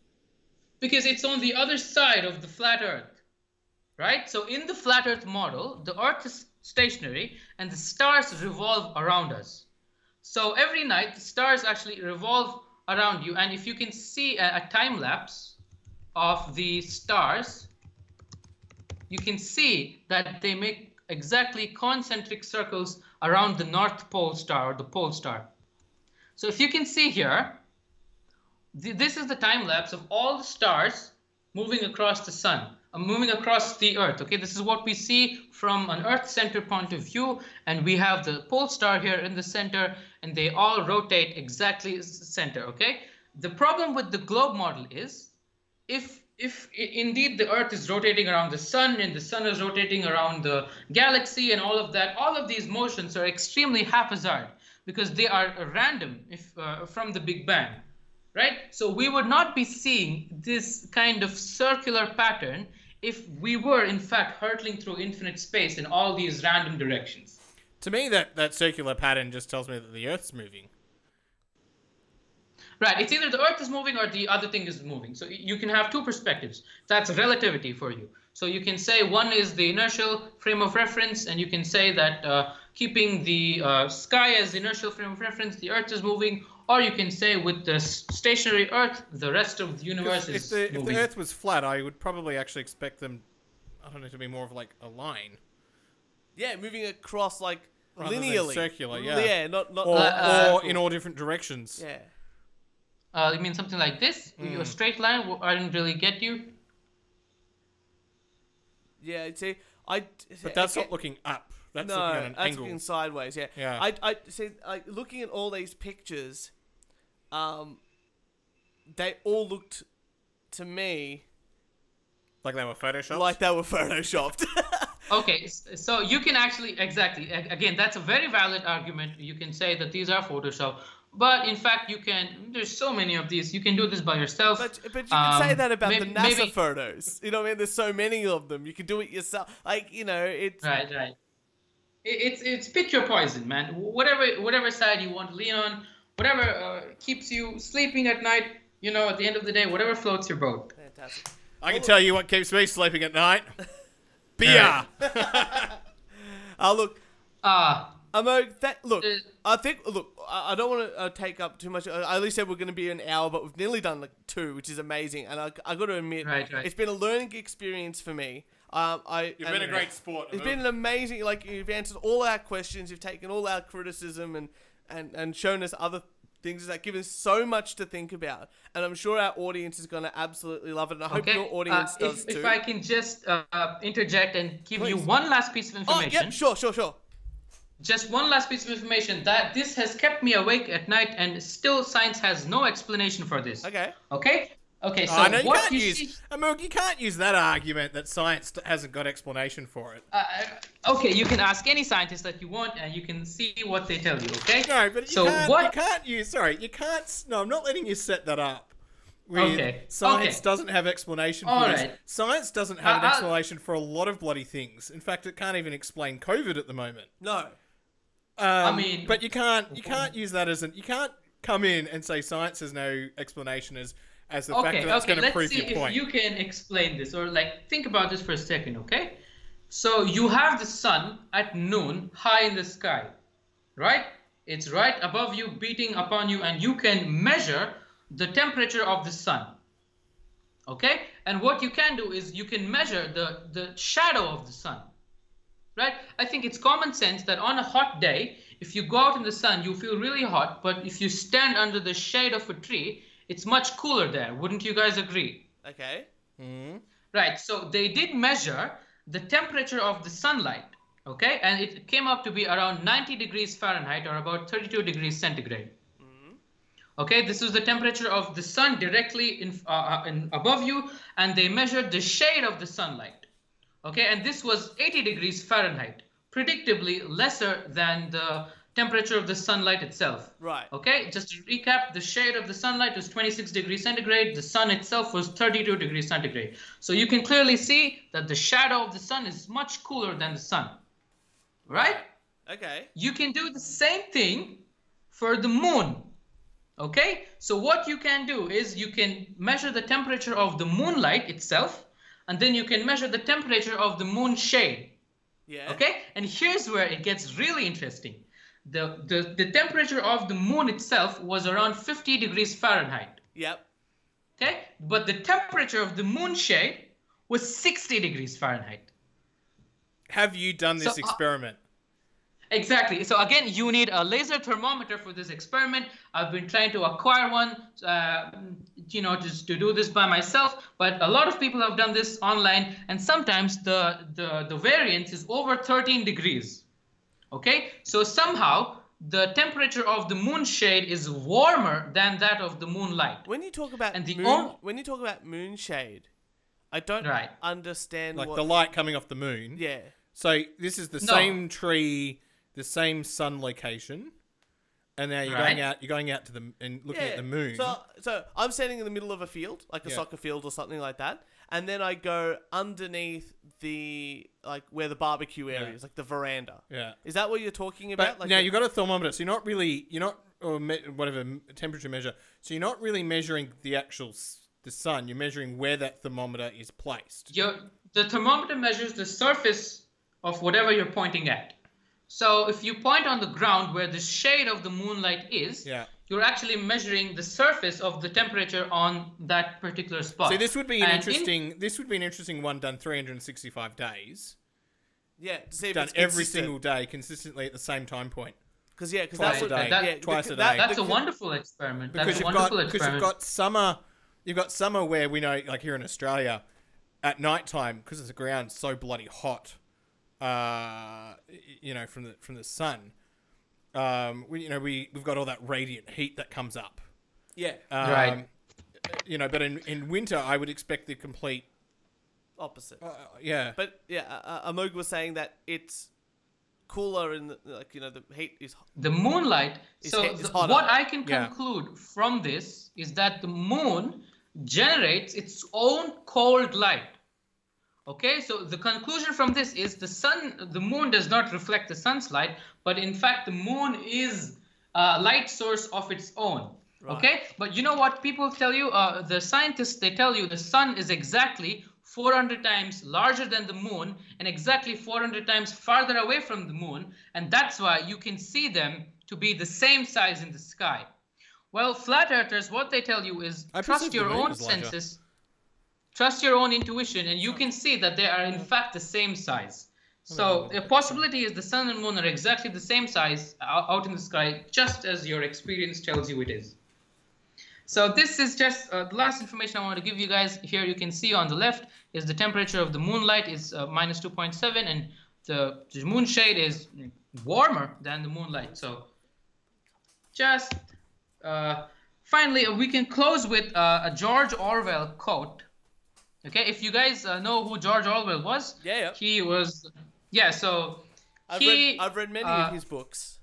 because it's on the other side of the flat Earth, right? So in the flat Earth model, the Earth is stationary and the stars revolve around us. So every night, the stars actually revolve around you, and if you can see a, a time lapse of the stars, you can see that they make exactly concentric circles around the North Pole star or the pole star. So if you can see here, th- this is the time lapse of all the stars moving across the sun, uh, moving across the earth. Okay, this is what we see from an earth center point of view, and we have the pole star here in the center, and they all rotate exactly center. Okay, the problem with the globe model is if if indeed the earth is rotating around the sun and the sun is rotating around the galaxy and all of that all of these motions are extremely haphazard because they are random if uh, from the big bang right so we would not be seeing this kind of circular pattern if we were in fact hurtling through infinite space in all these random directions To me, that that circular pattern just tells me that the Earth's moving. Right. It's either the Earth is moving or the other thing is moving. So you can have two perspectives. That's relativity for you. So you can say one is the inertial frame of reference, and you can say that uh, keeping the uh, sky as the inertial frame of reference, the Earth is moving. Or you can say with the stationary Earth, the rest of the universe If is the, if the Earth was flat, I would probably actually expect them. I don't know to be more of like a line, Yeah, moving across like Rather than linearly, circular, yeah. Yeah, not not. or, uh, or in all different directions. yeah. Uh, you mean something like this? A straight line? Well, I didn't really get you. Yeah, see, I. But that's okay, not looking up. That's no, looking at an that's angle. looking sideways. Yeah. Yeah. I, I see. Like looking at all these pictures, um, they all looked to me Like they were photoshopped. like they were photoshopped. [LAUGHS] Okay, so you can actually exactly again that's a very valid argument. You can say that these are Photoshop, but in fact you can. There's so many of these. You can do this by yourself. But but you can say Um, that about maybe- the NASA maybe- photos. You know what I mean? There's so many of them. You can do it yourself. Like you know, it's Right, right. It's it's pick your poison, man. Whatever whatever side you want to lean on, whatever uh, keeps you sleeping at night. You know, at the end of the day, whatever floats your boat. fantastic. I can tell you what keeps me sleeping at night. [LAUGHS] Beer. Oh [LAUGHS] [LAUGHS] look, Ah, Amo, that look. Uh, I think look. I, I don't want to uh, take up too much. I I only said we're going to be an hour, but we've nearly done like two, which is amazing. And I I got to admit, Right, right. it's been a learning experience for me. Um, I You've been a great sport. It's been an amazing. Like you've answered all our questions. You've taken all our criticism and and and shown us other things that given us so much to think about. And I'm sure our audience is going to absolutely love it. And I hope your audience Uh, does if, too. if I can just uh, uh, interject and give you one last piece of oh, information. yeah, sure, sure, sure. Just one last piece of information that this has kept me awake at night and still science has no explanation for this Okay. okay Okay, so Oh, no, you what can't you use. see, Amog, you can't use that argument that science hasn't got explanation for it. uh, okay, you can ask any scientist that you want, and you can see what they tell you. Okay. No, but you so can't. what? You can't use. Sorry, you can't. s- No, I'm not letting you set that up. With Okay, Science okay. doesn't have explanation for All this. Science doesn't have Uh, an uh, explanation for a lot of bloody things. In fact, it can't even explain COVID at the moment. No. Um, mean- but you can't. You can't use that as an. You can't come in and say science has no explanation as as the fact that that's okay. going to Let's prove see your if point. you can explain this, or like think about this for a second. Okay. So you have the sun at noon, high in the sky, right? It's right above you, beating upon you, and you can measure the temperature of the sun. Okay? And what you can do is you can measure the, the shadow of the sun. Right? I think it's common sense that on a hot day, if you go out in the sun, you feel really hot, but if you stand under the shade of a tree, it's much cooler there. Wouldn't you guys agree? Okay. Right, so they did measure the temperature of the sunlight, okay, and it came up to be around 90 degrees Fahrenheit or about 32 degrees centigrade. Okay, this is the temperature of the sun directly in, uh, uh, in above you, and they measured the shade of the sunlight. Okay, and this was 80 degrees Fahrenheit, predictably lesser than the temperature of the sunlight itself. Right. Okay, just to recap, the shade of the sunlight was 26 degrees centigrade, the sun itself was 32 degrees centigrade. So you can clearly see that the shadow of the sun is much cooler than the sun. Right? Okay. You can do the same thing for the moon. Okay? So what you can do is you can measure the temperature of the moonlight itself, and then you can measure the temperature of the moon shade. Yeah. Okay, and here's where it gets really interesting. The, the, the temperature of the moon itself was around 50 degrees Fahrenheit. Yep. Okay, but the temperature of the moon shade was 60 degrees Fahrenheit. Have you done this So, uh, experiment? Exactly. So again, you need a laser thermometer for this experiment. I've been trying to acquire one, uh, you know, just to do this by myself. But a lot of people have done this online, and sometimes the the the variance is over 13 degrees. Okay, so somehow the temperature of the moon shade is warmer than that of the moonlight. When you talk about And the moon, on- when you talk about moonshade, I don't Right. understand Like what. the light coming off the moon. yeah. So this is the No. same tree, the same sun location, and now you're Right. going out. You're going out to the and looking at the moon. So, so I'm standing in the middle of a field, like a Yeah. soccer field or something like that, and then I go underneath the like where the barbecue area is, like the veranda. yeah. Is that what you're talking But about? Like now you've got a thermometer, so you're not really you're not or me, whatever temperature measure. So you're not really measuring the actual s- the sun. You're measuring where that thermometer is placed. Your, the thermometer measures the surface of whatever you're pointing at. So if you point on the ground where the shade of the moonlight is, Yeah. you're actually measuring the surface of the temperature on that particular spot. So this would be an And in- interesting. this would be an interesting one done 365 days, yeah, to see if done it's every consistent. single day, consistently at the same time point. Because yeah, because Twice that's a what day. That- yeah, Twice the- a that- day. That's the- a wonderful experiment. That's because a you've wonderful got because you've got summer you've got summer where we know like here in Australia at night time because the ground's so bloody hot uh you know from the from the sun um we you know we we've got all that radiant heat that comes up yeah, um, Right. you know but in in winter I would expect the complete opposite. uh, yeah But yeah, uh, uh, Amog was saying that it's cooler and like you know the heat is the moonlight. It's So hit- the- what I can Yeah. conclude from this is that the moon generates its own cold light. Okay, so the conclusion from this is the sun, the moon does not reflect the sun's light, but in fact the moon is a light source of its own. Okay, but you know what people tell you? Uh, the scientists they tell you the sun is exactly 400 times larger than the moon and exactly 400 times farther away from the moon, and that's why you can see them to be the same size in the sky. Well, flat earthers, what they tell you is I trust your own senses. larger. Trust your own intuition, and you can see that they are in fact the same size. So a possibility is the sun and moon are exactly the same size out in the sky, just as your experience tells you it is. So this is just uh, the last information I want to give you guys. Here you can see on the left is the temperature of the moonlight is uh, minus 2.7 and the, the moon shade is warmer than the moonlight. So just uh, finally, uh, we can close with uh, a George Orwell quote. Okay, if you guys uh, know who George Orwell was, Yeah, yeah. he was, yeah. So I've he, read I've read many uh, of his books.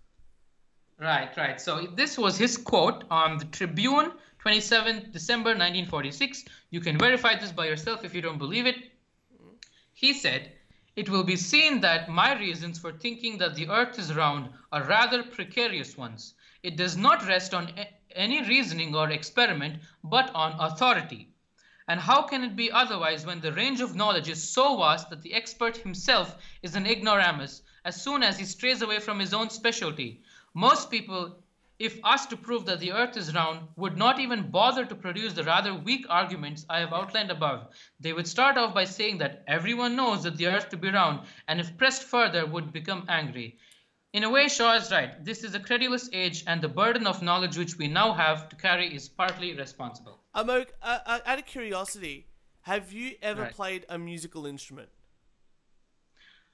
Right, right. So this was his quote on the Tribune, 27th December 1946. You can verify this by yourself if you don't believe it. He said, It will be seen that my reasons for thinking that the earth is round are rather precarious ones. It does not rest on a- any reasoning or experiment, but on authority. And how can it be otherwise when the range of knowledge is so vast that the expert himself is an ignoramus as soon as he strays away from his own specialty? Most people, if asked to prove that the earth is round, would not even bother to produce the rather weak arguments I have outlined above. They would start off by saying that everyone knows that the earth to be round, and if pressed further, would become angry. In a way, Shaw is right. This is a credulous age, and the burden of knowledge which we now have to carry is partly responsible. Amog, uh, uh, out of curiosity, have you ever Right. played a musical instrument?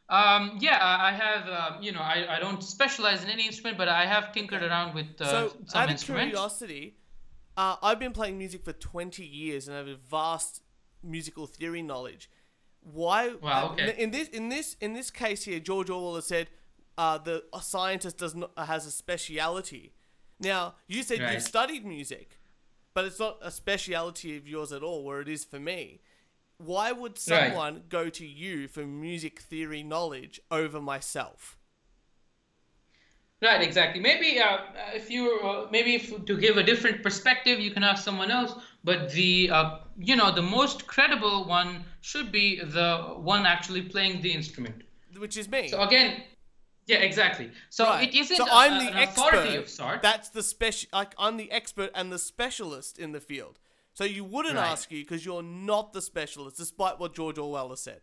Um, yeah, I have. Uh, you know, I, I don't specialize in any instrument, but I have tinkered around with uh, so, some out of instruments. curiosity, uh, I've been playing music for 20 years and I have a vast musical theory knowledge. Why? Wow, uh, okay. In this, in this, in this case here, George Orwell has said uh, the scientist does not has a speciality. Now, you said Right. you've studied music, but it's not a speciality of yours at all, where it is for me. Why would Right. someone go to you for music theory knowledge over myself? Right, exactly. Maybe uh, if you uh, maybe if, to give a different perspective, you can ask someone else. But the uh, you know the most credible one should be the one actually playing the instrument. Which is me. So again, yeah, exactly. So Right. it isn't So I'm a- the expert. authority of sorts. That's the special. Like I'm the expert and the specialist in the field. So you wouldn't Right. ask you because you're not the specialist, despite what George Orwell has said.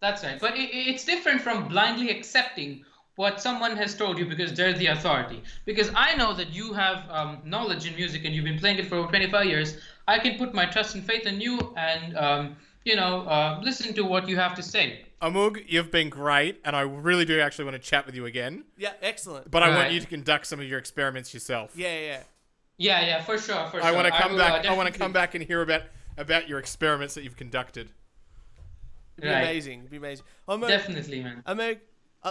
That's right. But it, it's different from blindly accepting what someone has told you because they're the authority. Because I know that you have um, knowledge in music and you've been playing it for over 25 years. I can put my trust and faith in you and, um, you know, uh, listen to what you have to say. Amog, you've been great, and I really do actually want to chat with you again. Yeah, excellent. But I want Right. you to conduct some of your experiments yourself. yeah, yeah. Yeah, yeah, for sure, for I sure. want to come will, uh, back. I want to come back and hear about about your experiments that you've conducted. It'd be Right. amazing. It'd be amazing. I'm a, Definitely, man. I'm uh,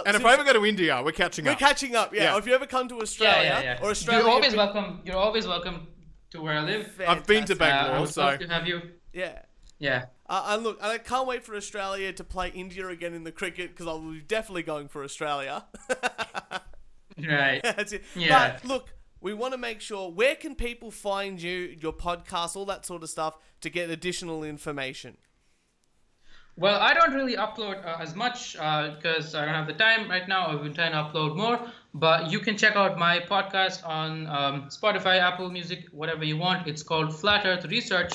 And if I ever go to India, we're catching up. we're catching up. Yeah. Yeah. If you ever come to Australia yeah, yeah. or Australia, You're always welcome. You're always welcome to where I live. I've been to fantastic. Uh, Bangalore, so to have you. Yeah. Yeah. Uh, and look, I can't wait for Australia to play India again in the cricket because I'll be definitely going for Australia. [LAUGHS] Right. [LAUGHS] That's it. Yeah. But look, we want to make sure where can people find you, your podcast, all that sort of stuff to get additional information. Well, I don't really upload uh, as much because I don't have the time right now. I've been trying to upload more, but you can check out my podcast on um, Spotify, Apple Music, whatever you want. It's called Flat Earth Research.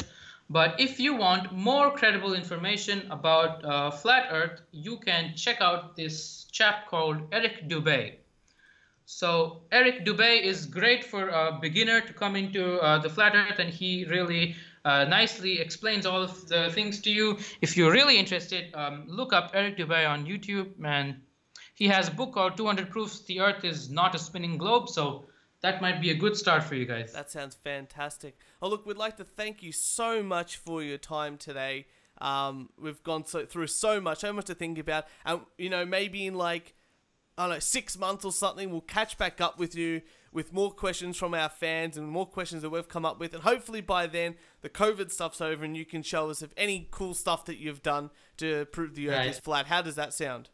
But if you want more credible information about uh, flat Earth, you can check out this chap called Eric Dubay. So Eric Dubay is great for a beginner to come into uh, the flat earth, and he really uh, nicely explains all of the things to you. If you're really interested, um, look up Eric Dubay on YouTube, and he has a book called 200 Proofs the Earth is Not a Spinning Globe. So that might be a good start for you guys. That sounds fantastic. Oh, look, we'd like to thank you so much for your time today. Um, we've gone so, through so much, so much to think about, and you know, maybe in like I don't know, six months or something, we'll catch back up with you with more questions from our fans and more questions that we've come up with. And hopefully by then, the COVID stuff's over and you can show us if any cool stuff that you've done to prove the Earth is flat. How does that sound?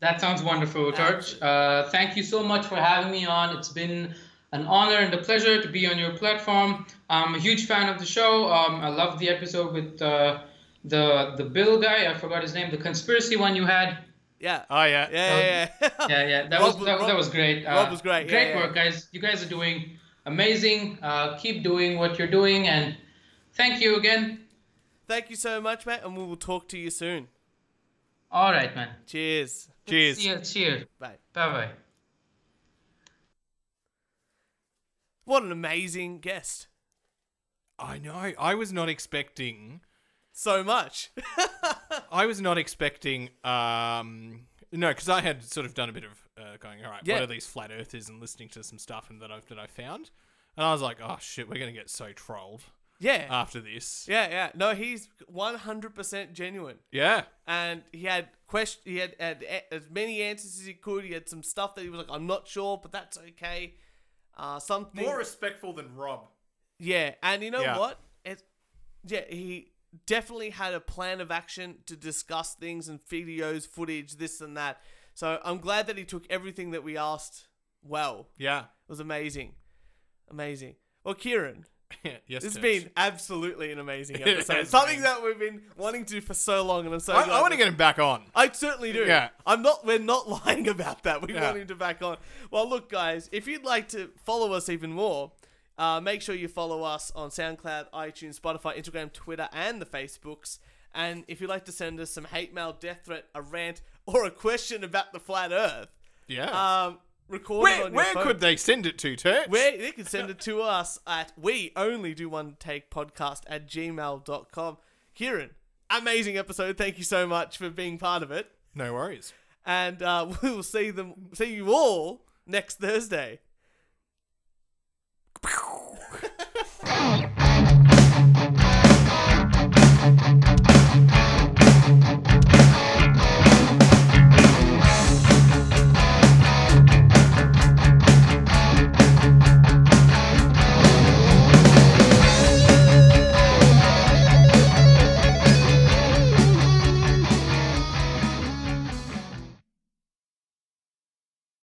That sounds wonderful, George. Uh, thank you so much for having me on. It's been an honor and a pleasure to be on your platform. I'm a huge fan of the show. Um, I love the episode with uh, the the Bill guy. I forgot his name. The conspiracy one you had. Yeah. oh yeah, yeah, yeah, yeah. [LAUGHS] Yeah, yeah, that Rob was was- that, Rob- that was great. Uh, Rob was great, Great yeah. work, guys. You guys are doing amazing. Uh, keep doing what you're doing, and thank you again. Thank you so much, Matt, and we will talk to you soon. All right, man. Cheers. Cheers. See you. Cheers. Bye. Bye bye. What an amazing guest. I know. I was not expecting. So much. [LAUGHS] I was not expecting. Um, no, because I had sort of done a bit of uh, going. All right, Yeah. what are these flat earthers and listening to some stuff and that I've that I found. and I was like, oh shit, we're gonna get so trolled Yeah. after this. yeah, yeah. No, he's 100% genuine. Yeah, and he had question he had, had as many answers as he could he had some stuff that he was like i'm not sure but that's okay uh something more respectful than Rob. yeah and you know Yeah. what it, yeah he definitely had a plan of action to discuss things and videos footage this and that so i'm glad that he took everything that we asked well Yeah, it was amazing amazing well kieran yes. this has been absolutely an amazing [LAUGHS] episode something been. that we've been wanting to do for so long and i'm so I, I want to get him back on. I certainly do. Yeah. I'm not. We're not [LAUGHS] lying about that. We Yeah. want him to back on. Well, look, guys, if you'd like to follow us even more, uh, make sure you follow us on SoundCloud, iTunes, Spotify, Instagram, Twitter, and the Facebooks. And if you'd like to send us some hate mail, death threat, a rant, or a question about the flat Earth, Yeah. um, Record where, where could they send it to, Turch? Where they can send it to us at we only do one take podcast at gmail.com. Kieran, amazing episode. Thank you so much for being part of it. No worries. And uh, [LAUGHS] we will see them see you all next Thursday.